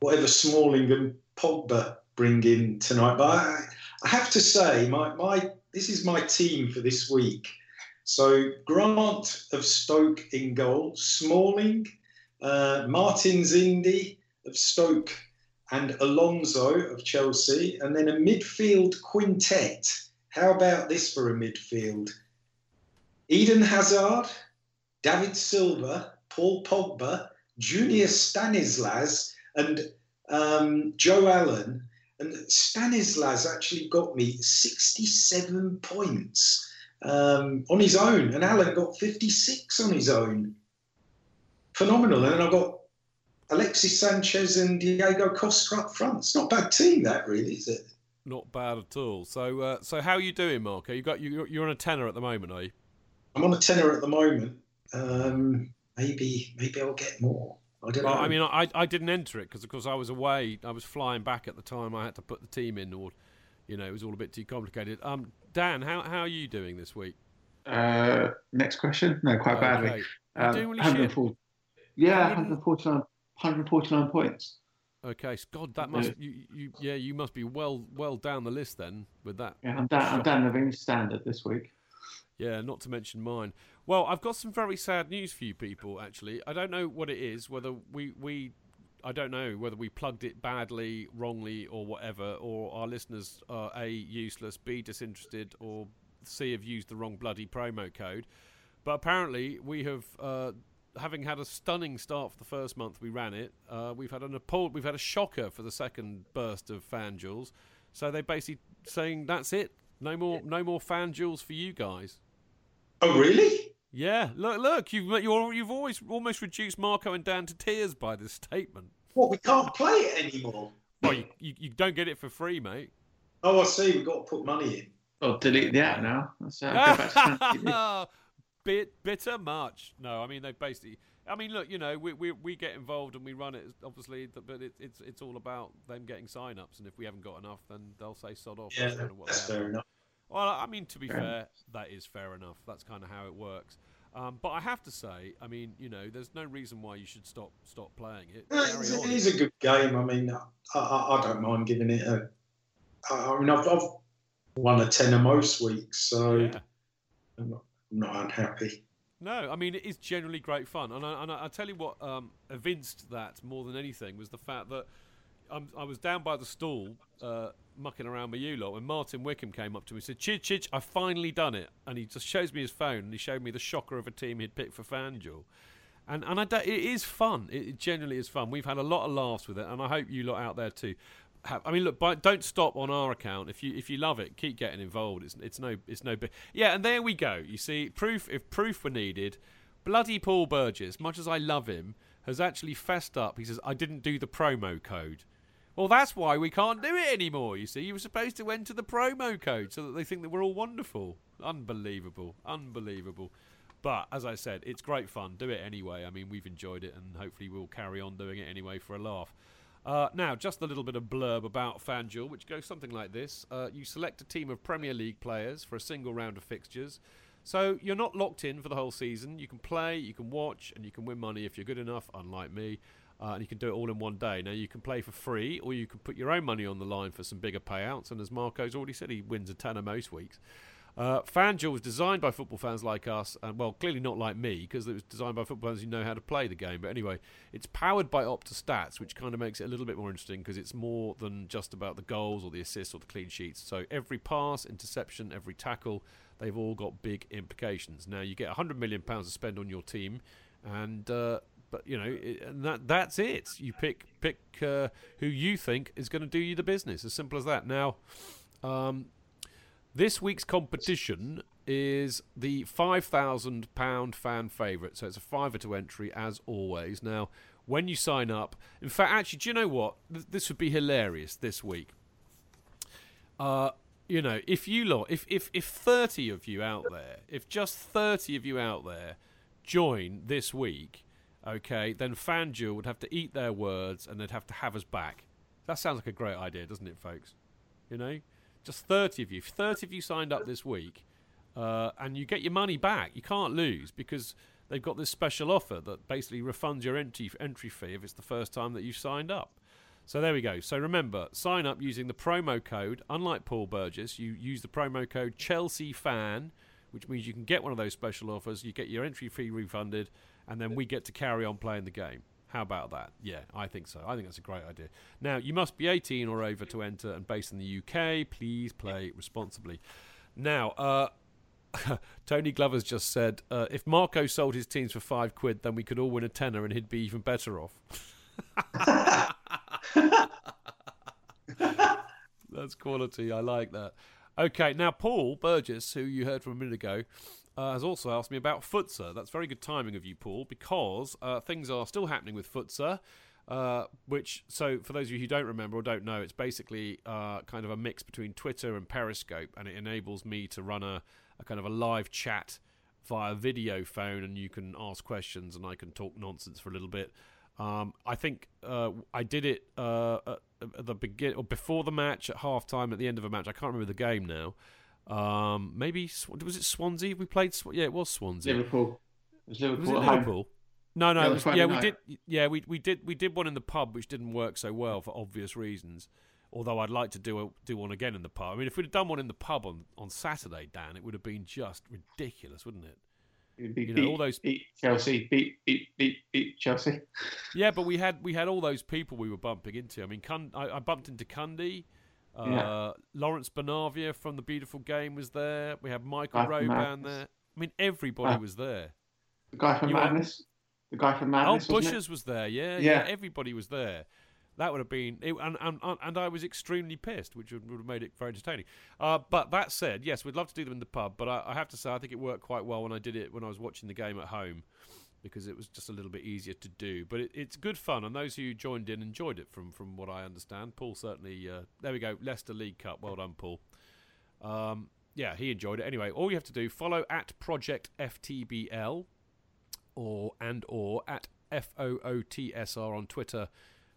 whatever Smalling and Pogba bring in tonight. But I, I have to say, my my this is my team for this week. So Grant of Stoke in goal, Smalling, uh, Martins Indi of Stoke, and Alonso of Chelsea, and then a midfield quintet. How about this for a midfield? Eden Hazard, David Silva, Paul Pogba, Junior Stanislas, and um, Joe Allen. And Stanislas actually got me 67 points um, on his own, and Allen got 56 on his own. Phenomenal. And then I've got Alexis Sanchez and Diego Costa up front. It's not a bad team, that really, is it? Not bad at all. So, uh, so how are you doing, Mark? You got you, you're on a tenner at the moment, are you? I'm on a tenner at the moment. Um, maybe maybe I'll get more. I don't Well, know. I mean, I I didn't enter it because, of course, I was away. I was flying back at the time. I had to put the team in, or you know, it was all a bit too complicated. Um, Dan, how how are you doing this week? Uh, next question? No, quite badly. Okay. You're doing really shit. 140 yeah, 100 149, 149 points. Okay, God, that must you, you yeah, you must be well well down the list then with that. Yeah, I'm down, I'm down the English standard this week. Yeah, not to mention mine. Well, I've got some very sad news for you people. Actually, I don't know what it is. Whether we we I don't know whether we plugged it badly, wrongly, or whatever, or our listeners are a useless, b disinterested, or c have used the wrong bloody promo code. But apparently, we have, uh, having had a stunning start for the first month we ran it, uh, we've had an appall- we've had a shocker for the second burst of FanDuels. So they're basically saying that's it. No more, no more FanDuels for you guys. Oh, really? Yeah, look, look, you've you're, you've always almost reduced Marco and Dan to tears by this statement. What? We can't play it anymore. Well, you, you, you don't get it for free, mate. Oh, I see. We've got to put money in. Oh, delete the app now. That's, uh, go back to Fan TV. Bit bitter much. No, I mean they basically. I mean, look, you know, we we, we get involved and we run it, obviously, but it, it's it's all about them getting sign-ups, and if we haven't got enough, then they'll say sod off. Yeah, that's fair enough. Well, I mean, to be Fair fair, that is fair enough. That's kind of how it works. Um, but I have to say, I mean, you know, there's no reason why you should stop stop playing it. It's, it is a good game. I mean, I, I, I don't mind giving it a. I I mean, I've, I've won a tenner most weeks, so Yeah. I'm, not, I'm unhappy. No, I mean it is generally great fun, and I, and I, I tell you what um, evinced that more than anything was the fact that um, I was down by the stall uh, mucking around with you lot when Martin Wickham came up to me and said, "Chich, Chich, I've finally done it," and he just shows me his phone and he showed me the shocker of a team he'd picked for FanDuel. And and I, it is fun. It, generally is fun. We've had a lot of laughs with it, and I hope you lot out there too. Have, I mean, look, don't stop on our account. If you if you love it, keep getting involved. It's it's no it's no big yeah. And there we go. You see, proof if proof were needed, bloody Paul Burgess. Much as I love him, has actually fessed up. He says I didn't do the promo code. Well, that's why we can't do it anymore. You see, you were supposed to enter the promo code so that they think that we're all wonderful. Unbelievable, unbelievable. But as I said, it's great fun. Do it anyway. I mean, we've enjoyed it, and hopefully we'll carry on doing it anyway for a laugh. Uh, now, just a little bit of blurb about FanDuel, which goes something like this: uh, You select a team of Premier League players for a single round of fixtures. So you're not locked in for the whole season. You can play, you can watch, and you can win money if you're good enough. Unlike me, uh, and you can do it all in one day. Now you can play for free, or you can put your own money on the line for some bigger payouts. And as Marco's already said, he wins a tenner most weeks. Uh, FanDuel was designed by football fans like us, and well, clearly not like me, because it was designed by football fans who know how to play the game. But anyway, it's powered by Opta Stats, which kind of makes it a little bit more interesting because it's more than just about the goals or the assists or the clean sheets. So every pass, interception, every tackle, they've all got big implications. Now you get 100 million pounds to spend on your team, and uh, but you know, it, and that that's it. You pick pick uh, who you think is going to do you the business. As simple as that. Now. Um, this week's competition is the £5,000 fan favourite. So it's a fiver to entry, as always. Now, when you sign up, in fact, actually, do you know what? This would be hilarious this week. Uh, you know, if you lot, if, if, if 30 of you out there, if just 30 of you out there join this week, okay, then FanDuel would have to eat their words and they'd have to have us back. That sounds like a great idea, doesn't it, folks? You know, just 30 of you. 30 of you signed up this week, uh, and you get your money back. You can't lose because they've got this special offer that basically refunds your entry entry fee if it's the first time that you've signed up. So there we go. So remember, sign up using the promo code. Unlike Paul Burgess, you use the promo code Chelsea Fan, which means you can get one of those special offers. You get your entry fee refunded, and then we get to carry on playing the game. How about that? Yeah, I think so. I think that's a great idea. Now, you must be 18 or over to enter and based in the UK. Please play responsibly. Now, uh, Tony Glover's just said uh, if Marco sold his teams for five quid, then we could all win a tenner and he'd be even better off. That's quality. I like that. Okay, now Paul Burgess, who you heard from a minute ago, uh, has also asked me about Futsa. That's very good timing of you, Paul, because uh, things are still happening with Futsa. Uh, which, so for those of you who don't remember or don't know, it's basically uh, kind of a mix between Twitter and Periscope, and it enables me to run a, a kind of a live chat via video phone, and you can ask questions, and I can talk nonsense for a little bit. Um, I think uh, I did it uh, at, the begin or before the match, at halftime, at the end of a match. I can't remember the game now. Um, maybe was it Swansea? We played. Sw- yeah, it was Swansea. Liverpool. It was Liverpool. Was it. Liverpool? No, no, Yeah, was, yeah, we did. Yeah, we we did we did one in the pub, which didn't work so well for obvious reasons. Although I'd like to do a, do one again in the pub. I mean, if we'd have done one in the pub on, on Saturday, Dan, it would have been just ridiculous, wouldn't it? Beat, You know, all those- beat Chelsea, beat, beat, beat, beat Chelsea. Yeah, but we had we had all those people we were bumping into. I mean, Cun- I, I bumped into Cundy. Uh, Yeah. Lawrence Bonavia from the Beautiful Game was there. We had Michael Guy Roban there. I mean, everybody Ah. was there. The guy from You were- Madness. The guy from Oh, Madness. it? Bushers was there. Yeah, yeah, Yeah. Everybody was there. That would have been, it, and, and and and I was extremely pissed, which would, would have made it very entertaining. Uh, but that said, yes, we'd love to do them in the pub. But I, I have to say, I think it worked quite well when I did it when I was watching the game at home, because it was just a little bit easier to do. But it, it's good fun, and those who joined in enjoyed it. From from what I understand, Paul certainly. Uh, there we go, Leicester League Cup. Well done, Paul. Um, yeah, he enjoyed it. Anyway, all you have to do follow at Project FTBL or and or at FOOTSR on Twitter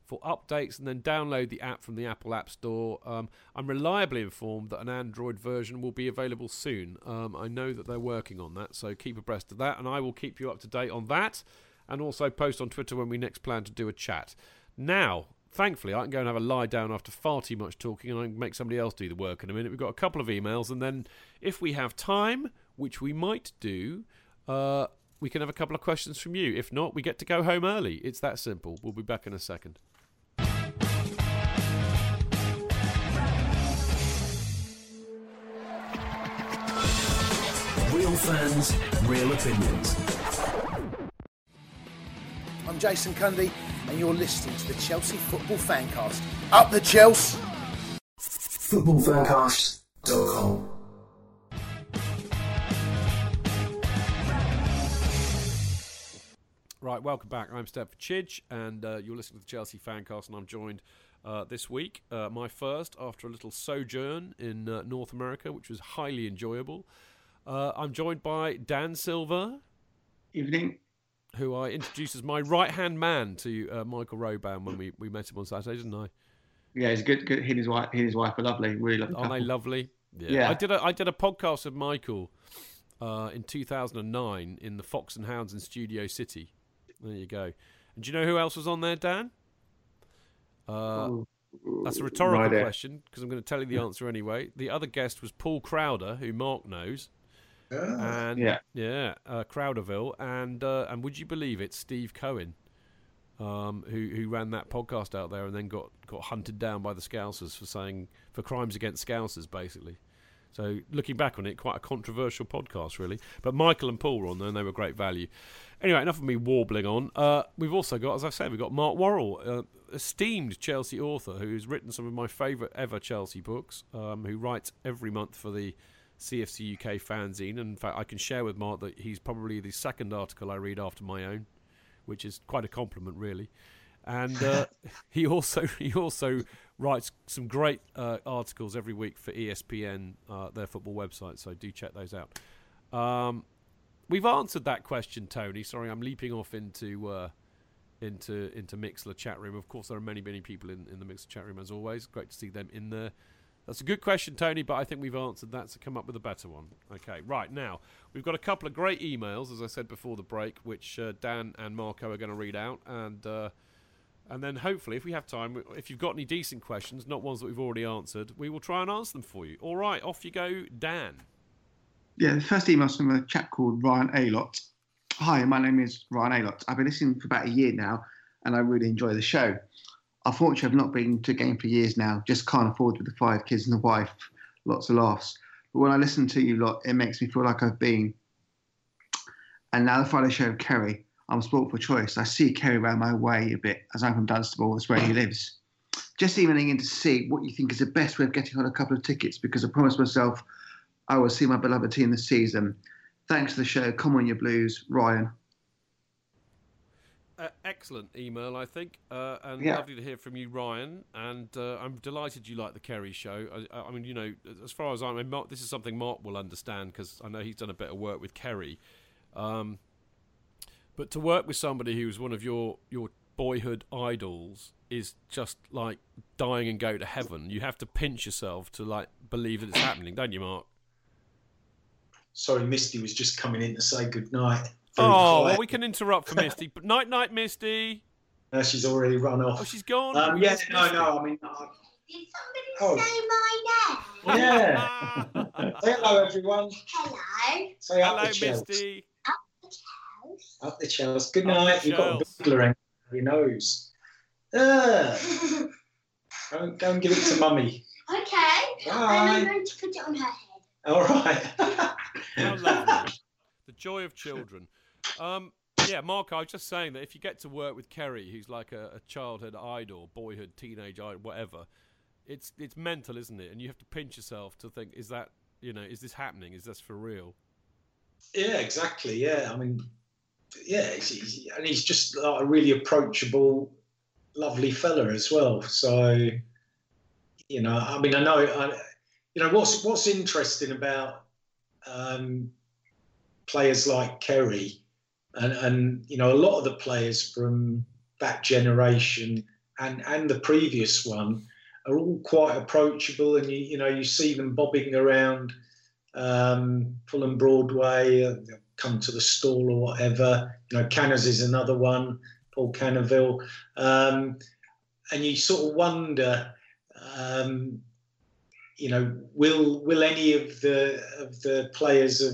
for updates and then download the app from the Apple App Store. Um, I'm reliably informed that an Android version will be available soon. Um, I know that they're working on that, so keep abreast of that, and I will keep you up to date on that and also post on Twitter when we next plan to do a chat. Now, thankfully, I can go and have a lie down after far too much talking and I can make somebody else do the work in a minute. We've got a couple of emails, and then if we have time, which we might do, uh, we can have a couple of questions from you. If not, we get to go home early. It's that simple. We'll be back in a second. Fans, real opinions. I'm Jason Cundy, and you're listening to the Chelsea Football Fancast. Up the Chelsea! Footballfancast.com. Right, welcome back. I'm Steph Chidge, and uh, you're listening to the Chelsea Fancast, and I'm joined uh, this week, uh, my first after a little sojourn in uh, North America, which was highly enjoyable. Uh, I'm joined by Dan Silver, Evening. who I introduced as my right hand man to uh, Michael Roban when we, we met him on Saturday, didn't I? Yeah, he's good. Good. He and his wife. He and his wife are lovely. Really lovely. Aren't they lovely? Yeah. I did a I did a podcast with Michael uh, in 2009 in the Fox and Hounds in Studio City. There you go. And do you know who else was on there, Dan? Uh, that's a rhetorical right question because I'm going to tell you the answer anyway. The other guest was Paul Crowder, who Mark knows, Ah, and Yeah. yeah, uh, Crowderville, and uh, and would you believe it, Steve Cohen, um, who who ran that podcast out there and then got got hunted down by the Scousers for saying for crimes against Scousers, basically. So looking back on it, quite a controversial podcast, really. But Michael and Paul were on there, and they were great value. Anyway, enough of me warbling on. Uh, we've also got, as I said, we've got Mark Worrall, uh, esteemed Chelsea author who's written some of my favourite ever Chelsea books, um, who writes every month for the CFC UK fanzine. And in fact, I can share with Mark that he's probably the second article I read after my own, which is quite a compliment, really. And uh, he also he also writes some great uh, articles every week for ESPN, uh, their football website. So do check those out. Um, we've answered that question, Tony. Sorry, I'm leaping off into uh, into into Mixlr chat room. Of course, there are many many people in, in the Mixlr chat room as always. Great to see them in there. That's a good question, Tony, but I think we've answered that, so come up with a better one. Okay, right now we've got a couple of great emails, as I said before the break, which uh, Dan and Marco are going to read out, and uh, and then hopefully, if we have time, if you've got any decent questions, not ones that we've already answered, we will try and answer them for you. All right, off you go, Dan. Yeah, the first email's from a chap called Ryan Alott. Hi, my name is Ryan Alott. I've been listening for about a year now, and I really enjoy the show. Unfortunately, I've not been to a game for years now. Just can't afford with the five kids and the wife. Lots of laughs. But when I listen to you lot, it makes me feel like I've been. And now the Friday show of Kerry, I'm sport for choice. I see Kerry around my way a bit, as I'm from Dunstable, that's where he lives. Just emailing in to see what you think is the best way of getting on a couple of tickets, because I promised myself I will see my beloved team this season. Thanks for the show. Come on, your blues, Ryan. Uh, excellent email, I think, uh, and Yeah. lovely to hear from you, Ryan. And uh, I'm delighted you like the Kerry show. I, I mean, you know, as far as I mean, Mark, this is something Mark will understand because I know he's done a bit of work with Kerry. Um, but to work with somebody who's one of your your boyhood idols is just like dying and go to heaven. You have to pinch yourself to like believe that it's happening, don't you, Mark? Sorry, Misty was just coming in to say good night. Oh, Very well, we can interrupt for Misty. But night, night, Misty. Uh, she's already run off. Oh, she's gone. Um, We yeah, no, Misty. no. I mean, I, Did somebody Oh. say my name? Yeah. Say hello, everyone. Hello. Say up Hello, the Chelsea. Misty. Up the Chelsea. Good Up the night. You've got a Chelsea. burglar around your nose. Ah, go, and- go and give it to mummy. okay. And I'm going to put it on her head. All right. The joy of children. Um, yeah, Mark, I was just saying that if you get to work with Kerry, who's like a, a childhood idol, boyhood, teenage idol, whatever, it's it's mental, isn't it? And you have to pinch yourself to think, is that you know, is this happening? Is this for real? Yeah, exactly. Yeah, I mean, yeah, he's, and he's just like a really approachable, lovely fella as well. So, you know, I mean, I know, I, you know, what's what's interesting about um, players like Kerry, and and you know, a lot of the players from that generation and and the previous one are all quite approachable, and you you know, you see them bobbing around um, Fulham Broadway, uh, come to the stall or whatever. You know, Canners is another one, Paul Canoville. Um, and you sort of wonder, um, you know, will will any of the of the players of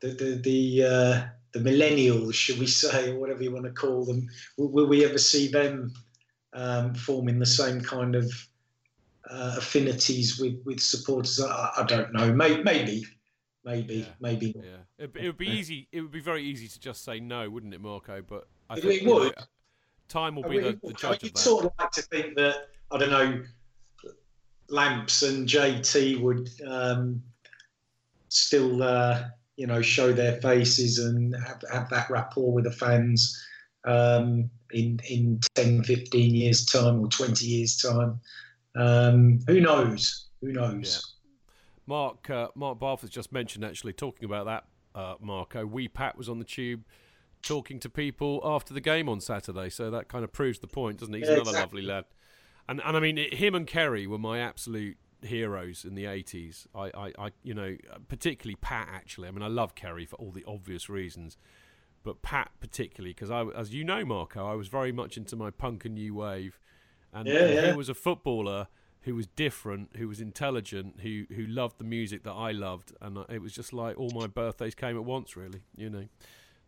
the the the, uh, the millennials, should we say, or whatever you want to call them, will, will we ever see them um, forming the same kind of uh, affinities with with supporters? I, I don't know. Maybe, maybe, maybe, maybe. not. Yeah, it, it would be easy. It would be very easy to just say no, wouldn't it, Marco? But I It- think it you know, would. time will I be the, the judge you'd that. sort of like to think that I don't know, Lamps and JT would um, still, uh, you know, show their faces and have, have that rapport with the fans um, in in 10, 15 years time or twenty years time. Um, who knows? Who knows? Mark uh, Mark Barfoot's just mentioned actually talking about that. Uh, Marco, Wee Pat was on the tube talking to people after the game on Saturday, so that kind of proves the point, doesn't it? He's Yeah, another exactly. lovely lad, and and I mean it, him and Kerry were my absolute heroes in the 80s. I, I, I, you know, particularly Pat actually. I mean, I love Kerry for all the obvious reasons, but Pat particularly because I, as you know, Marco, I was very much into my punk and new wave, and, Yeah, yeah. he was a footballer who was different, who was intelligent, who who loved the music that I loved, and it was just like all my birthdays came at once, really, you know.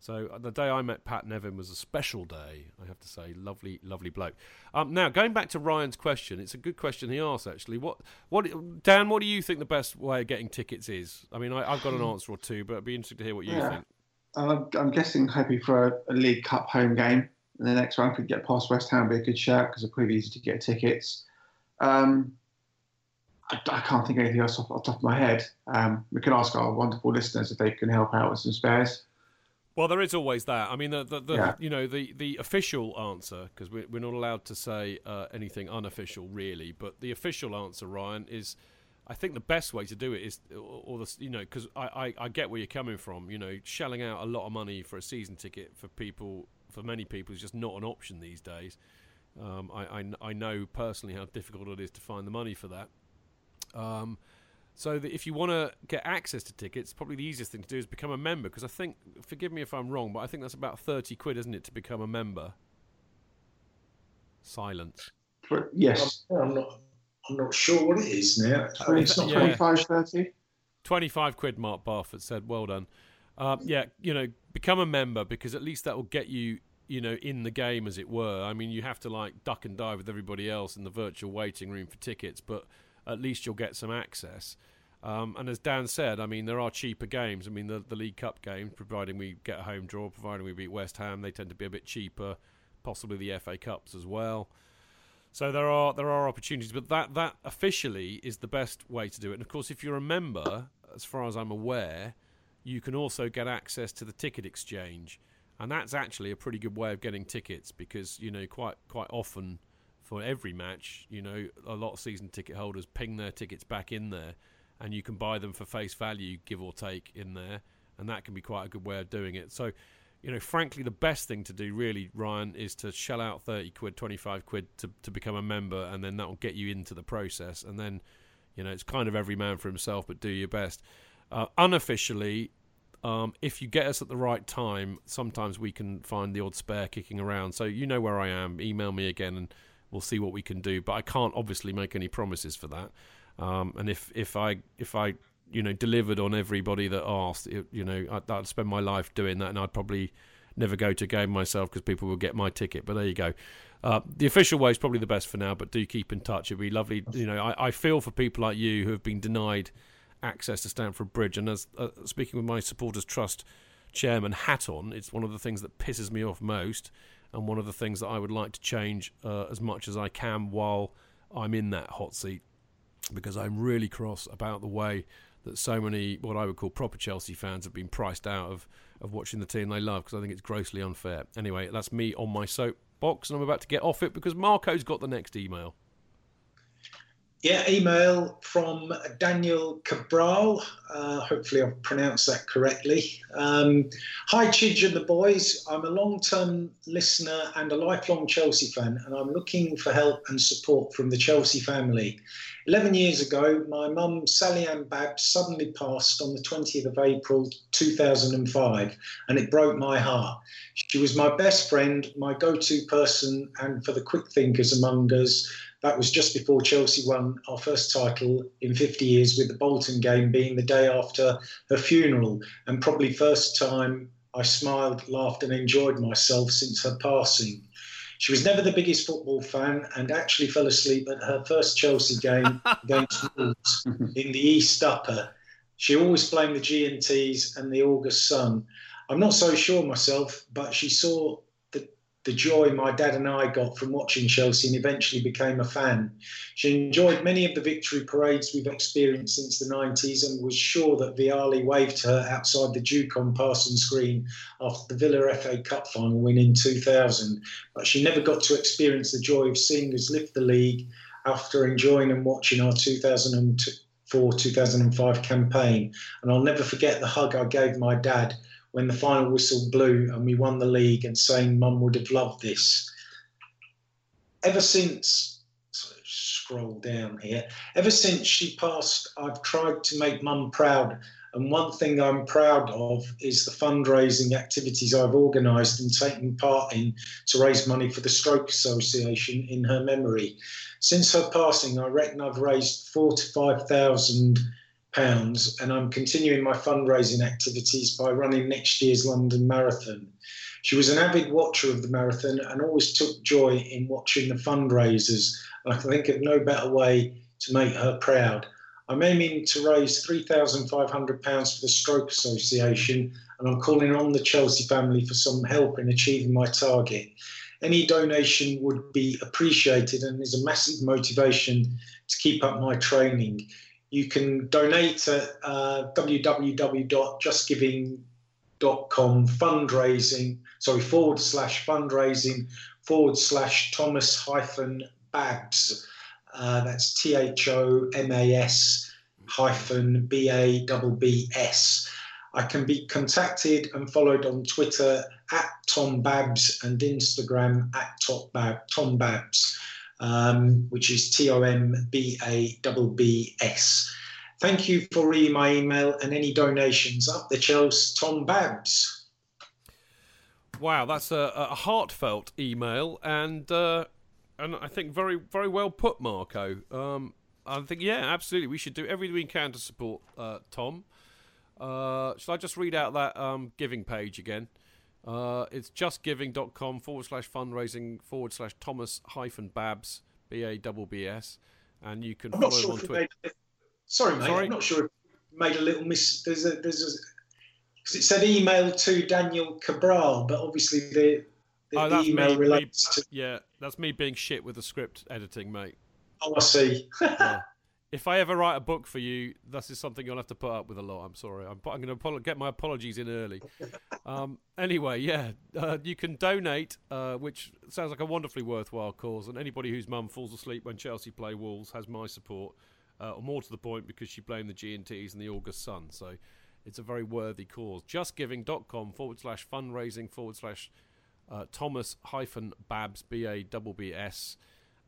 So uh, the day I met Pat Nevin was a special day, I have to say. Lovely, lovely bloke. Um, now going back to Ryan's question, it's a good question he asked actually. What, what, Dan? What do you think the best way of getting tickets is? I mean, I, I've got an answer or two, but it'd be interesting to hear what you Yeah. think. I'm, I'm guessing hoping for a, a League Cup home game in the next round. could get past West Ham, be a good shout because it's pretty easy to get tickets. Um, I, I can't think of anything else off, off the top of my head. Um, we can ask our wonderful listeners if they can help out with some spares. Well, there is always that. I mean, the, the, the Yeah. you know the, the official answer because we're, we're not allowed to say uh, anything unofficial really, but the official answer, Ryan, is I think the best way to do it is, or, the you know, because I, I, I get where you're coming from. You know, shelling out a lot of money for a season ticket for people, for many people, is just not an option these days. Um, I, I I know personally how difficult it is to find the money for that. Um, so that if you want to get access to tickets, probably the easiest thing to do is become a member. Because I think, forgive me if I'm wrong, but I think that's about thirty quid, isn't it, to become a member? Silence. Yes, I'm not. I'm not sure what it is now. It's not Yeah. 25, 30. 25 quid, Mark Barford said. Well done. Um, yeah, you know, become a member because at least that will get you, you know, in the game, as it were. I mean, you have to like duck and dive with everybody else in the virtual waiting room for tickets, but at least you'll get some access. Um, and as Dan said, I mean, there are cheaper games. I mean, the, the League Cup games, providing we get a home draw, providing we beat West Ham, they tend to be a bit cheaper. Possibly the FA Cups as well. So there are there are opportunities, but that that officially is the best way to do it. And of course, if you're a member, as far as I'm aware, you can also get access to the ticket exchange, and that's actually a pretty good way of getting tickets because you know quite quite often for every match, you know, a lot of season ticket holders ping their tickets back in there, and you can buy them for face value, give or take, in there, and that can be quite a good way of doing it. So you know, frankly, the best thing to do, really, Ryan, is to shell out 30 quid, 25 quid to, to become a member, and then that will get you into the process. And then, you know, it's kind of every man for himself, but do your best. Uh, unofficially, um, if you get us at the right time, sometimes we can find the odd spare kicking around. So you know where I am. Email me again, and we'll see what we can do. But I can't obviously make any promises for that. Um, and if if I if I you know delivered on everybody that asked, it, you know, I'd, I'd spend my life doing that, and I'd probably never go to a game myself because people will get my ticket. But there you go. Uh, the official way is probably the best for now, but do keep in touch. It'd be lovely. You know, I, I feel for people like you who have been denied access to Stamford Bridge. And as uh, speaking with my supporters trust chairman hat on, it's one of the things that pisses me off most, and one of the things that I would like to change uh, as much as I can while I'm in that hot seat, because I'm really cross about the way that so many what I would call proper Chelsea fans have been priced out of of watching the team they love because I think it's grossly unfair. Anyway, that's me on my soapbox, and I'm about to get off it because Marco's got the next email. Yeah, email from Daniel Cabral. Uh, hopefully, I've pronounced that correctly. Um, Hi, Chidge and the boys. I'm a long term listener and a lifelong Chelsea fan, and I'm looking for help and support from the Chelsea family. 11 years ago, my mum, Sally Ann Babs, suddenly passed on the 20th of April 2005, and it broke my heart. She was my best friend, my go to person, and for the quick thinkers among us, that was just before Chelsea won our first title in 50 years, with the Bolton game being the day after her funeral, and probably first time I smiled, laughed, and enjoyed myself since her passing. She was never the biggest football fan and actually fell asleep at her first Chelsea game against Wolves in the East Upper. She always blamed the G&Ts and the August sun. I'm not so sure myself, but she saw the, joy my dad and I got from watching Chelsea and eventually became a fan. She enjoyed many of the victory parades we've experienced since the 90s and was sure that Vialli waved her outside the on Parsons Green after the Villa FA Cup final win in 2000. But she never got to experience the joy of seeing us lift the league after enjoying and watching our 2004 2005 campaign. And I'll never forget the hug I gave my dad when the final whistle blew and we won the league and saying mum would have loved this. Ever since, scroll down here, ever since she passed, I've tried to make mum proud. And one thing I'm proud of is the fundraising activities I've organised and taken part in to raise money for the Stroke Association in her memory. Since her passing, I reckon I've raised four to five thousand pounds, and I'm continuing my fundraising activities by running next year's London Marathon. She was an avid watcher of the marathon and always took joy in watching the fundraisers. I can think of no better way to make her proud. I'm aiming to raise £3,500 for the Stroke Association, and I'm calling on the Chelsea family for some help in achieving my target. Any donation would be appreciated and is a massive motivation to keep up my training you can donate at uh, www.justgiving.com fundraising, sorry, forward slash fundraising forward slash Thomas hyphen Babs. Uh, that's T H O M A S hyphen B A B S. I can be contacted and followed on Twitter at Tom Babs and Instagram at Top Bab, Tom Babs um, which is T O M B A B B S. Thank you for reading my email and any donations. Up the Chelsea, Tom Babs. Wow, that's a, a heartfelt email and uh, and I think very very well put, Marco. Um, I think yeah, absolutely. We should do everything we can to support uh, Tom. Uh, shall I just read out that um, giving page again? Uh, it's justgiving.com forward slash fundraising forward slash Thomas hyphen Babs, B A B B S. And you can I'm follow sure him on Twitter. made, sorry, mate. Sorry? I'm not sure made a little miss. There's a there's a because it said email to Daniel Cabral, but obviously the, the, Oh, email me, me. relates to. Yeah, that's me being shit with the script editing, mate. Oh, I see. Yeah. If I ever write a book for you, this is something you'll have to put up with a lot. I'm sorry. I'm, I'm going to get my apologies in early. Um, anyway, yeah, uh, you can donate, uh, which sounds like a wonderfully worthwhile cause. And anybody whose mum falls asleep when Chelsea play Wolves has my support. Uh, or more to the point, because she blamed the G&Ts and the August Sun. So it's a very worthy cause. Justgiving.com forward slash fundraising forward slash uh, Thomas hyphen Babs, B A B B S.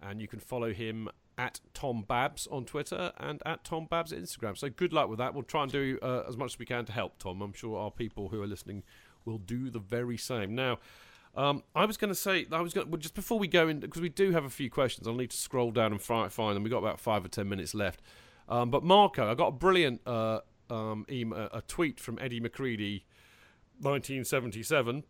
And you can follow him at Tom Babs on Twitter and at Tom Babs Instagram. So good luck with that. We'll try and do uh, as much as we can to help Tom. I'm sure our people who are listening will do the very same. Now, Um, I was going to say, I was going well, just before we go in because we do have a few questions. I'll need to scroll down and find them. We've got about five or ten minutes left. Um, but Marco, I got a brilliant uh, um, email, a tweet from Eddie McCready, 1977,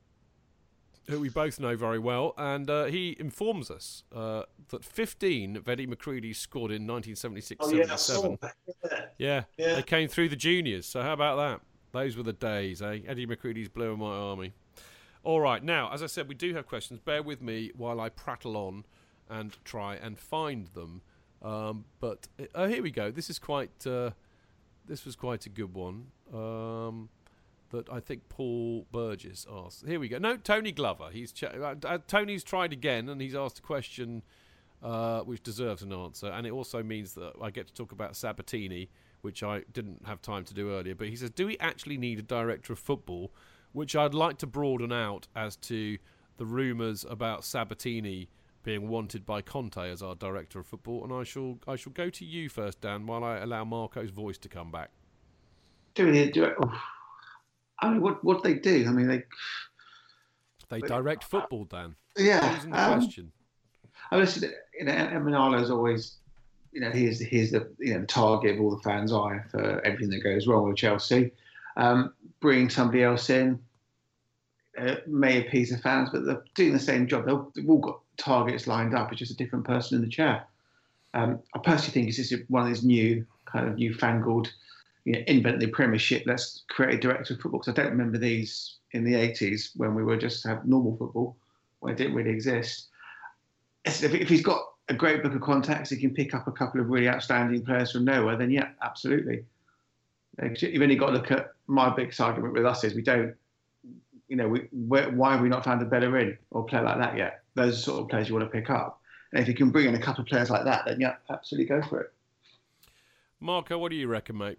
who we both know very well, and uh, he informs us uh, that 15 of Eddie McCready scored in 1976 Oh yeah, 77. Yeah. Yeah, Yeah. they came through the juniors. So how about that? Those were the days, eh? Eddie McCready's Blue and White Army. All right, now, as I said, we do have questions. Bear with me while I prattle on and try and find them. Um, but uh, here we go. This is quite. Uh, this was quite a good one. Um, that I think Paul Burgess asked. Here we go. No, Tony Glover. He's ch- uh, uh, Tony's tried again, and he's asked a question uh, which deserves an answer. And it also means that I get to talk about Sabatini, which I didn't have time to do earlier. But he says, "Do we actually need a director of football?" Which I'd like to broaden out as to the rumours about Sabatini being wanted by Conte as our director of football. And I shall I shall go to you first, Dan, while I allow Marco's voice to come back. Doing it, do it. oh. I mean, what what they do? I mean, they They direct football, Dan. yeah. The um, question. I listen. You know, Emenalo's always, you know, he's he's the you know the target of all the fans' eye for everything that goes wrong with Chelsea. Um, bringing somebody else in uh, may appease the fans, but they're doing the same job. They'll, they've all got targets lined up. It's just a different person in the chair. Um, I personally think it's just one of these new kind of newfangled, you know, invent the Premiership. Let's create a director of football because I don't remember these in the 80s when we were just have normal football when it didn't really exist. If, he's got a great book of contacts, he can pick up a couple of really outstanding players from nowhere. Then yeah, absolutely. You've only got to look at my biggest argument with us is we don't, you know, we, why have we not found a better in or player like that yet? Those are sort of players you want to pick up. And if you can bring in a couple of players like that, then yeah, absolutely go for it. Marco, what do you reckon, mate?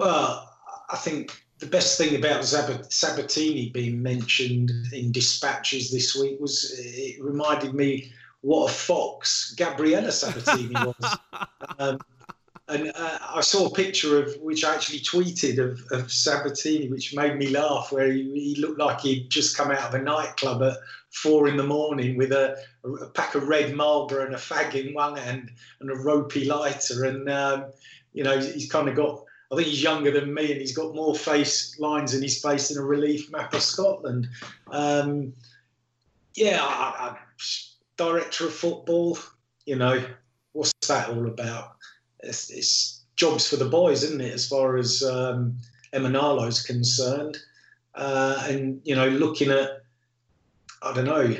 Well, I think the best thing about Sabatini being mentioned in dispatches this week was it reminded me what a fox Gabriela Sabatini was. um, and uh, I saw a picture of which I actually tweeted of, of Sabatini, which made me laugh, where he, he looked like he'd just come out of a nightclub at four in the morning with a, a pack of red Marlboro and a fag in one hand and a ropey lighter. And, um, you know, he's kind of got, I think he's younger than me and he's got more face lines in his face than a relief map of Scotland. Um, yeah, I, I, director of football, you know, what's that all about? It's, it's jobs for the boys, isn't it, as far as um, Emenalo's concerned? Uh, and, you know, looking at, I don't know,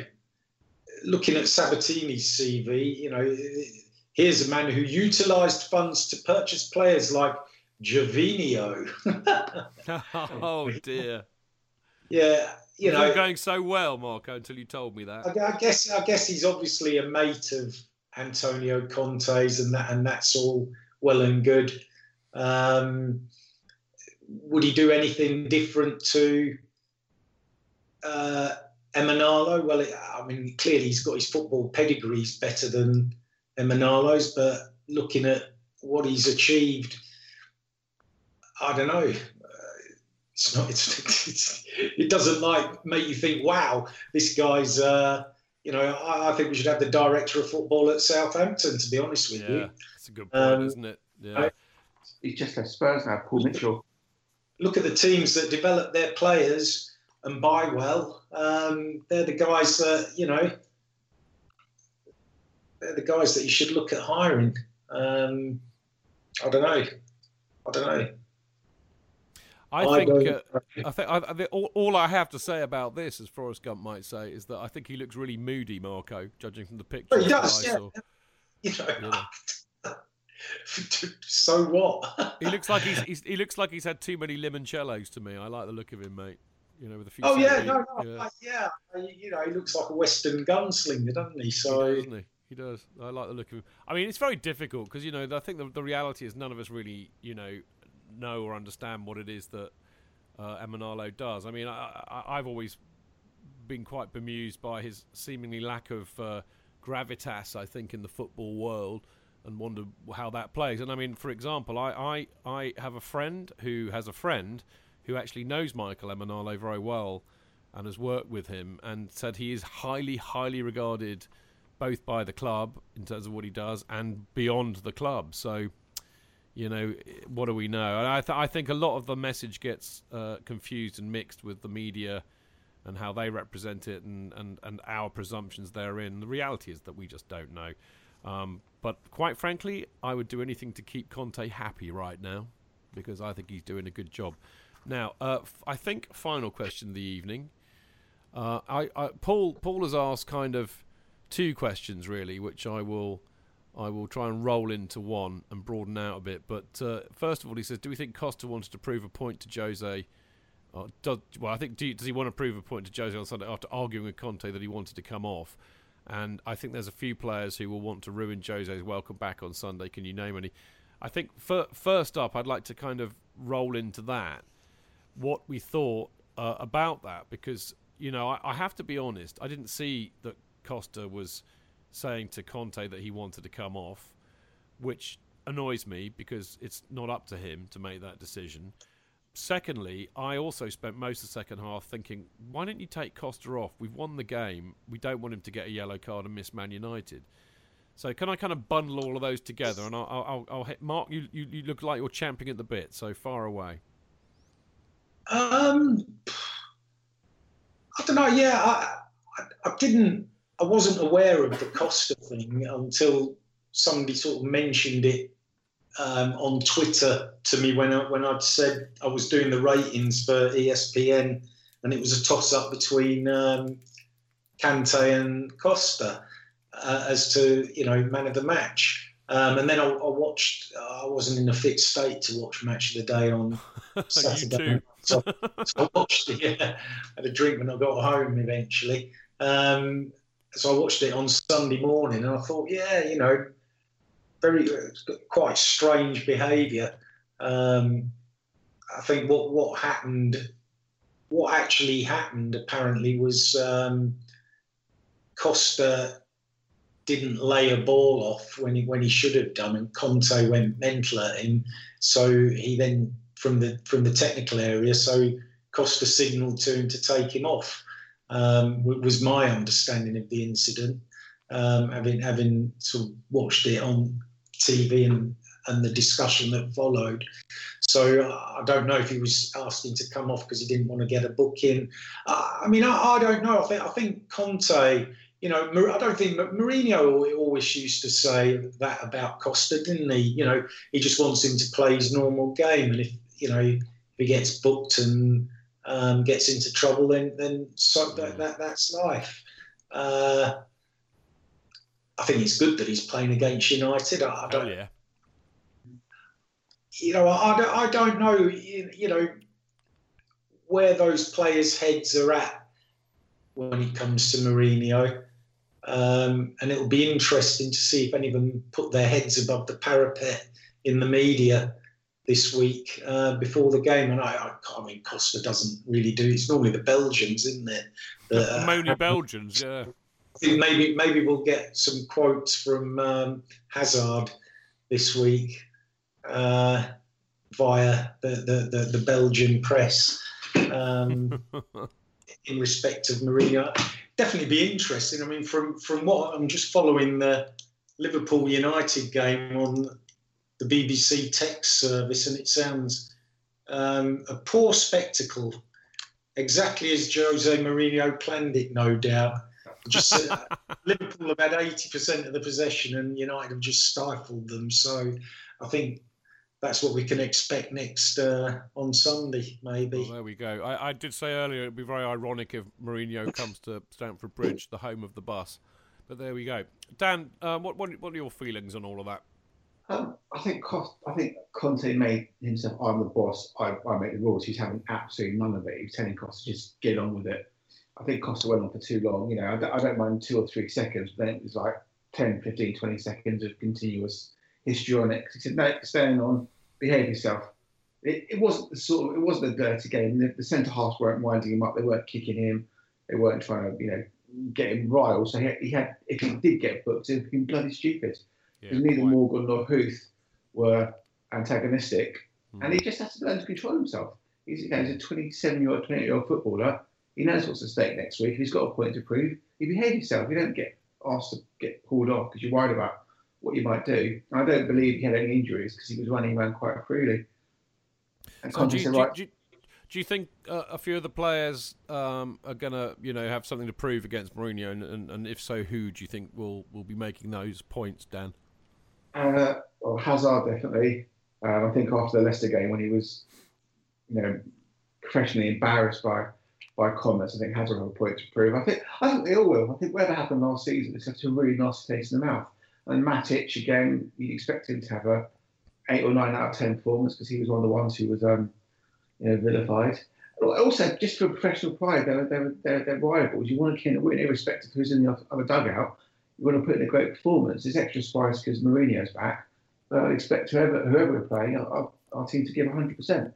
looking at Sabatini's CV, you know, here's a man who utilised funds to purchase players like Javinio. oh dear. yeah, you know, going so well, Marco, until you told me that. I, I guess I guess he's obviously a mate of Antonio Conte's, and that and that's all well and good. Um, would he do anything different to uh, Emenalo? Well, it, I mean, clearly he's got his football pedigrees better than Emenalo's, but looking at what he's achieved, I don't know. Uh, it's not. It's, it's, it doesn't like make you think, "Wow, this guy's." Uh, you know, I, I think we should have the director of football at Southampton. To be honest with Yeah, you, it's a good point, Um, isn't it? Yeah. I- He's just left Spurs now, Paul Mitchell. look at the teams that develop their players and buy well. Um, they're the guys that you know. They're the guys that you should look at hiring. Um, I don't know. I don't know. I I think. Uh, I think. I, I all, all I have to say about this, as Forrest Gump might say, is that I think he looks really moody, Marco, judging from the picture. He does, yeah. saw. You know, know. so what? He looks like he's, he's he looks like he's had too many limoncellos to me. I like the look of him, mate. You know, with a few. Oh yeah, no, no, yeah. I- yeah. You know, he looks like a Western gunslinger, doesn't he? He So does, doesn't he? He does. I like the look of him. I mean, it's very difficult because you know I think the, the reality is none of us really you know know or understand what it is that uh, Emenalo does. I mean, I, I've always been quite bemused by his seemingly lack of uh, gravitas. I think in the football world. And wonder how that plays. And I mean, for example, I, I, I have a friend who has a friend who actually knows Michael Emenalo very well, and has worked with him and said he is highly, highly regarded both by the club in terms of what he does and beyond the club. So, you know, what do we know? And I, th- I think a lot of the message gets uh, confused and mixed with the media and how they represent it and, and, and our presumptions therein. The reality is that we just don't know. Um, but quite frankly, I would do anything to keep Conte happy right now because I think he's doing a good job. Now, uh, f- I think final question of the evening. Uh, I, I, Paul Paul has asked kind of two questions really, which I will I will try and roll into one and broaden out a bit. But uh, first of all, he says, "Do we think Costa wanted to prove a point to Jose?" Does, well, I think do, does he want to prove a point to Jose on Sunday after arguing with Conte that he wanted to come off? And I think there's a few players who will want to ruin Jose's welcome back on Sunday. Can you name any? I think for, first up, I'd like to kind of roll into that what we thought uh, about that because you know I, I have to be honest. I didn't see that Costa was saying to Conte that he wanted to come off, which annoys me because it's not up to him to make that decision. Secondly, I also spent most of the second half thinking, why don't you take Costa off? We've won the game. We don't want him to get a yellow card and miss Man United. So can I kind of bundle all of those together? And I'll, I'll, I'll hit Mark. You, you, you look like you're champing at the bit. So far away. Um, I don't know. Yeah, I, I, I didn't. I wasn't aware of the Costa thing until somebody sort of mentioned it um, on Twitter to me when I, when I'd said I was doing the ratings for ESPN, and it was a toss up between um, Kante and Costa uh, as to you know man of the match. Um, and then I, I, watched. I wasn't in a fit state to watch match of the day on Saturday. so, so, I watched it. Yeah, had a drink when I got home eventually. Um, so I watched it on Sunday morning, and I thought, yeah, you know, very quite strange behaviour. Um, I think what what happened, what actually happened, apparently was um, Costa didn't lay a ball off when he when he should have done, and Conte went mental at him. So he then from the from the technical area, so Costa signalled to him to take him off. Um, was my understanding of the incident, um, having having sort of watched it on TV and and the discussion that followed. So I don't know if he was asking to come off because he didn't want to get a booking. Uh, I mean, I, I, don't know. I think I think Conte. You know, I don't think Mourinho always used to say that about Costa, didn't he? You know, he just wants him to play his normal game, and if you know if he gets booked and um, gets into trouble, then then so that, that that's life. Uh, I think it's good that he's playing against United. I, I don't. Oh, yeah. You know, I, I, I don't know. You, you know where those players' heads are at when it comes to Mourinho. Um, and it'll be interesting to see if any of them put their heads above the parapet in the media this week uh, before the game. And I, I, I, mean, Costa doesn't really do. It's normally the Belgians, isn't it? The uh, Belgians, yeah. I think maybe maybe we'll get some quotes from um, Hazard this week uh, via the, the, the, the, Belgian press um, in respect of Mourinho. Definitely be interesting. I mean, from from what I'm just following the Liverpool United game on the BBC text service, and it sounds um, a poor spectacle, exactly as Jose Mourinho planned it, no doubt. Just uh, Liverpool have had eighty percent of the possession, and United have just stifled them. So I think that's what we can expect next uh, on Sunday, maybe. Well, there we go. I, I, did say earlier it'd be very ironic if Mourinho comes to Stamford Bridge, the home of the bus. But there we go. Dan, um, what, what, what are your feelings on all of that? Um, I think Cost, I think Conte made himself. I'm the boss. I, I make the rules. He's having absolutely none of it. He's telling Costa just get on with it. I think Costa went on for too long. You know, I don't, I don't mind two or three seconds, but then it was like 10, 15, 20 seconds of continuous histrionics. He said, no, staying on, behave yourself. It, it wasn't the sort of, it wasn't a dirty game. The, the centre halves weren't winding him up. They weren't kicking him. They weren't trying to, you know, get him riled. So he he had if he did get booked, he'd been bloody stupid. Because yeah, neither quite. Morgan nor Huth were antagonistic. Mm. And he just has to learn to control himself. He's, you know, he's a 27 year old, 28 year old footballer He knows what's at stake next week. He's got a point to prove. You behave yourself. You don't get asked to get pulled off because you're worried about what you might do. I don't believe he had any injuries because he was running around quite freely. And So do, you, said, do, you- right, do, you- do you think uh, a few of the players um, are going to, you know, have something to prove against Mourinho, and, and, and if so, who do you think will, will be making those points, Dan? Uh, well, Hazard definitely. Um, I think after the Leicester game when he was, you know, professionally embarrassed by by comments, I think Hazard have a point to prove. I think I think they all will. I think whatever happened last season, it's left a really nasty taste in the mouth. And Matic again, you'd expect him to have a eight or nine out of ten performance because he was one of the ones who was, um, you know, vilified. Also, just for professional pride, they're, they're, they're, they're rivals. You want to win, irrespective of who's in the other dugout. You want to put in a great performance. It's extra spice because Mourinho's back. But I'd expect whoever whoever we're playing, our, our team to give 100%.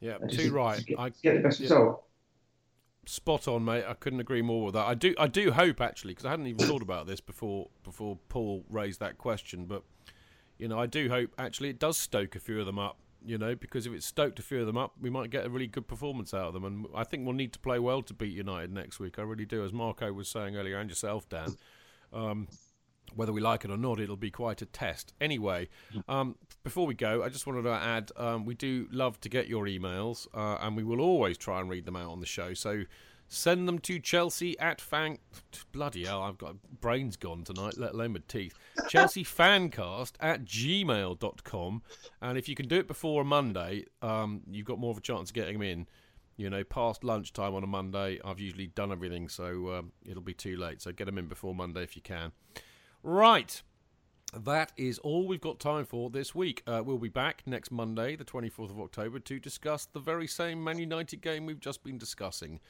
Yeah, too just- right. to get, I, get the best yeah. result. Spot on, mate. I couldn't agree more with that. I do, I do hope actually, because I hadn't even thought about this before before Paul raised that question. But you know, I do hope actually it does stoke a few of them up. You know, because if it stoked a few of them up, we might get a really good performance out of them. And I think we'll need to play well to beat United next week. I really do, as Marco was saying earlier, and yourself, Dan. Um, whether we like it or not, it'll be quite a test. Anyway, um, before we go, I just wanted to add um, we do love to get your emails, uh, and we will always try and read them out on the show. So send them to Chelsea at fan. Bloody hell, I've got brains gone tonight, let alone my teeth. Chelsea fancast at gmail.com. And if you can do it before a Monday, um, you've got more of a chance of getting them in. You know, past lunchtime on a Monday, I've usually done everything, so um, it'll be too late. So get them in before Monday if you can. Right. That is all we've got time for this week. Uh, we'll be back next Monday, the 24th of October, to discuss the very same Man United game we've just been discussing.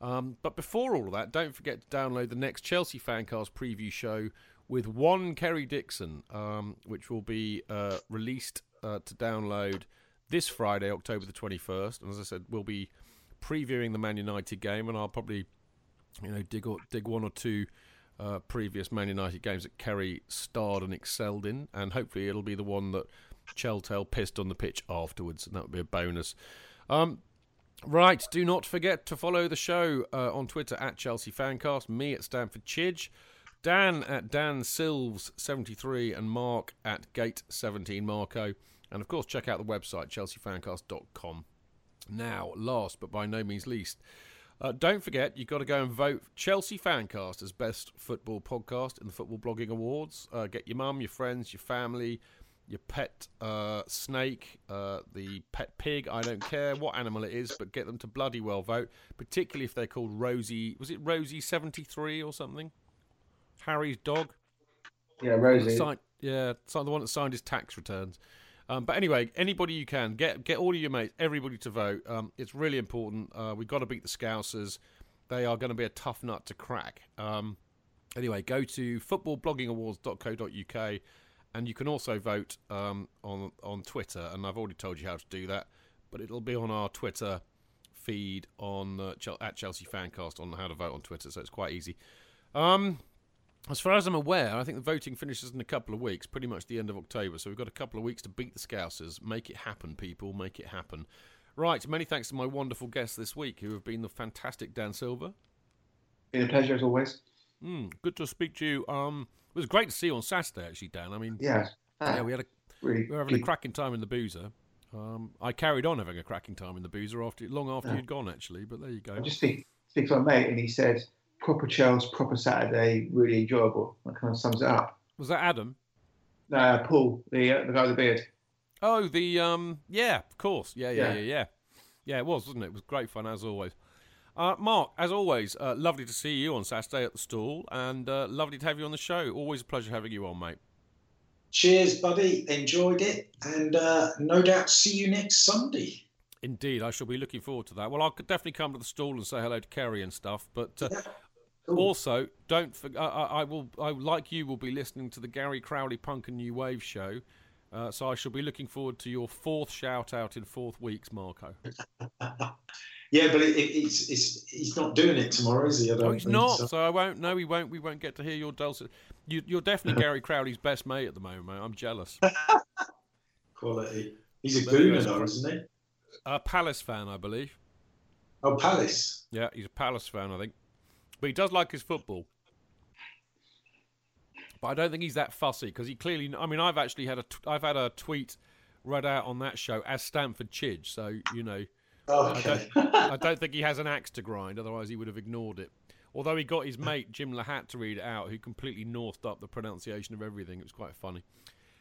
Um, but before all of that, don't forget to download the next Chelsea Fancast preview show with one Kerry Dixon, um, which will be uh, released uh, to download this Friday, October the 21st. And as I said, we'll be previewing the Man United game, and I'll probably, you know, dig or, dig one or two uh, previous Man United games that Kerry starred and excelled in, and hopefully it'll be the one that Cheltel pissed on the pitch afterwards, and that would be a bonus. Um, right, do not forget to follow the show uh, on Twitter at Chelsea Fancast, me at Stamford Chidge, Dan at Dan Silves73, and Mark at Gate17 Marco. And of course, check out the website chelseafancast.com. Now, last but by no means least, uh, don't forget, you've got to go and vote Chelsea Fancast as best football podcast in the Football Blogging Awards. Uh, get your mum, your friends, your family, your pet uh, snake, uh, the pet pig. I don't care what animal it is, but get them to bloody well vote. Particularly if they're called Rosie. Was it Rosie seventy three or something? Harry's dog. Yeah, Rosie. Signed, yeah, the one that signed his tax returns. Um, but anyway, anybody you can get get all of your mates, everybody to vote. Um, it's really important. Uh, we've got to beat the Scousers. They are going to be a tough nut to crack. Um, anyway, go to footballbloggingawards.co.uk and you can also vote um, on on Twitter. And I've already told you how to do that, but it'll be on our Twitter feed on uh, at Chelsea Fancast on how to vote on Twitter. So it's quite easy. Um, as far as I'm aware, I think the voting finishes in a couple of weeks, pretty much the end of October. So we've got a couple of weeks to beat the Scousers. Make it happen, people. Make it happen. Right, many thanks to my wonderful guests this week, who have been the fantastic Dan Silver. Been a pleasure as always. Mm, good to speak to you. Um, it was great to see you on Saturday, actually, Dan. I mean, Yeah. yeah, we had a really we were having a cracking time in the boozer. Um, I carried on having a cracking time in the boozer after long after Yeah. you'd gone, actually. But there you go. I just speak, speak to my mate, and he said, proper Chelsea, proper Saturday, really enjoyable. That kind of sums it up. Was that Adam? No, Paul, the uh, the guy with the beard. Oh, the um, yeah, of course, yeah, yeah, yeah, Yeah. yeah, yeah. It was, wasn't it? It was great fun as always. Uh, Mark, as always, uh, lovely to see you on Saturday at the stall, and uh, lovely to have you on the show. Always a pleasure having you on, mate. Cheers, buddy. Enjoyed it, and uh, no doubt see you next Sunday. Indeed, I shall be looking forward to that. Well, I'll definitely come to the stall and say hello to Kerry and stuff. But uh, Cool. also, don't forget, I, I, I will, I like you, will be listening to the Gary Crowley Punk and New Wave show. Uh, so I shall be looking forward to your fourth shout out in fourth weeks, Marco. Yeah, but it, it, it's, it's he's not doing it tomorrow, is he? I don't Oh, he's think not. so. So I won't. No, we won't. We won't get to hear your dulcet. You, you're definitely Gary Crowley's best mate at the moment. Mate. I'm jealous. Quality. He's a There gooner, isn't he? A Palace fan, I believe. Oh, Palace. Yeah, he's a Palace fan, I think. But he does like his football. But I don't think he's that fussy because he clearly. I mean, I've actually had a t- I've had a tweet read out on that show as Stamford Chidge, so you know. Oh, I, don't, I don't think he has an axe to grind, otherwise he would have ignored it. Although he got his mate Jim Lahat to read it out, who completely northed up the pronunciation of everything. It was quite funny.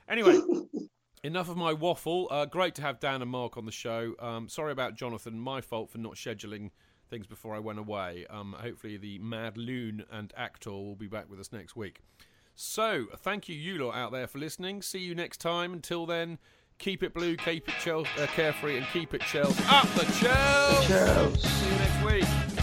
Anyway, enough of my waffle. Uh, great to have Dan and Mark on the show. Um, sorry about Jonathan. My fault for not scheduling things before I went away. Um, hopefully, the Mad Loon and Actor will be back with us next week. So, thank you, you lot out there, for listening. See you next time. Until then, keep it blue, keep it Chel- uh, carefree, and keep it Chelsea. Up the Chelsea! Chelsea. See you next week.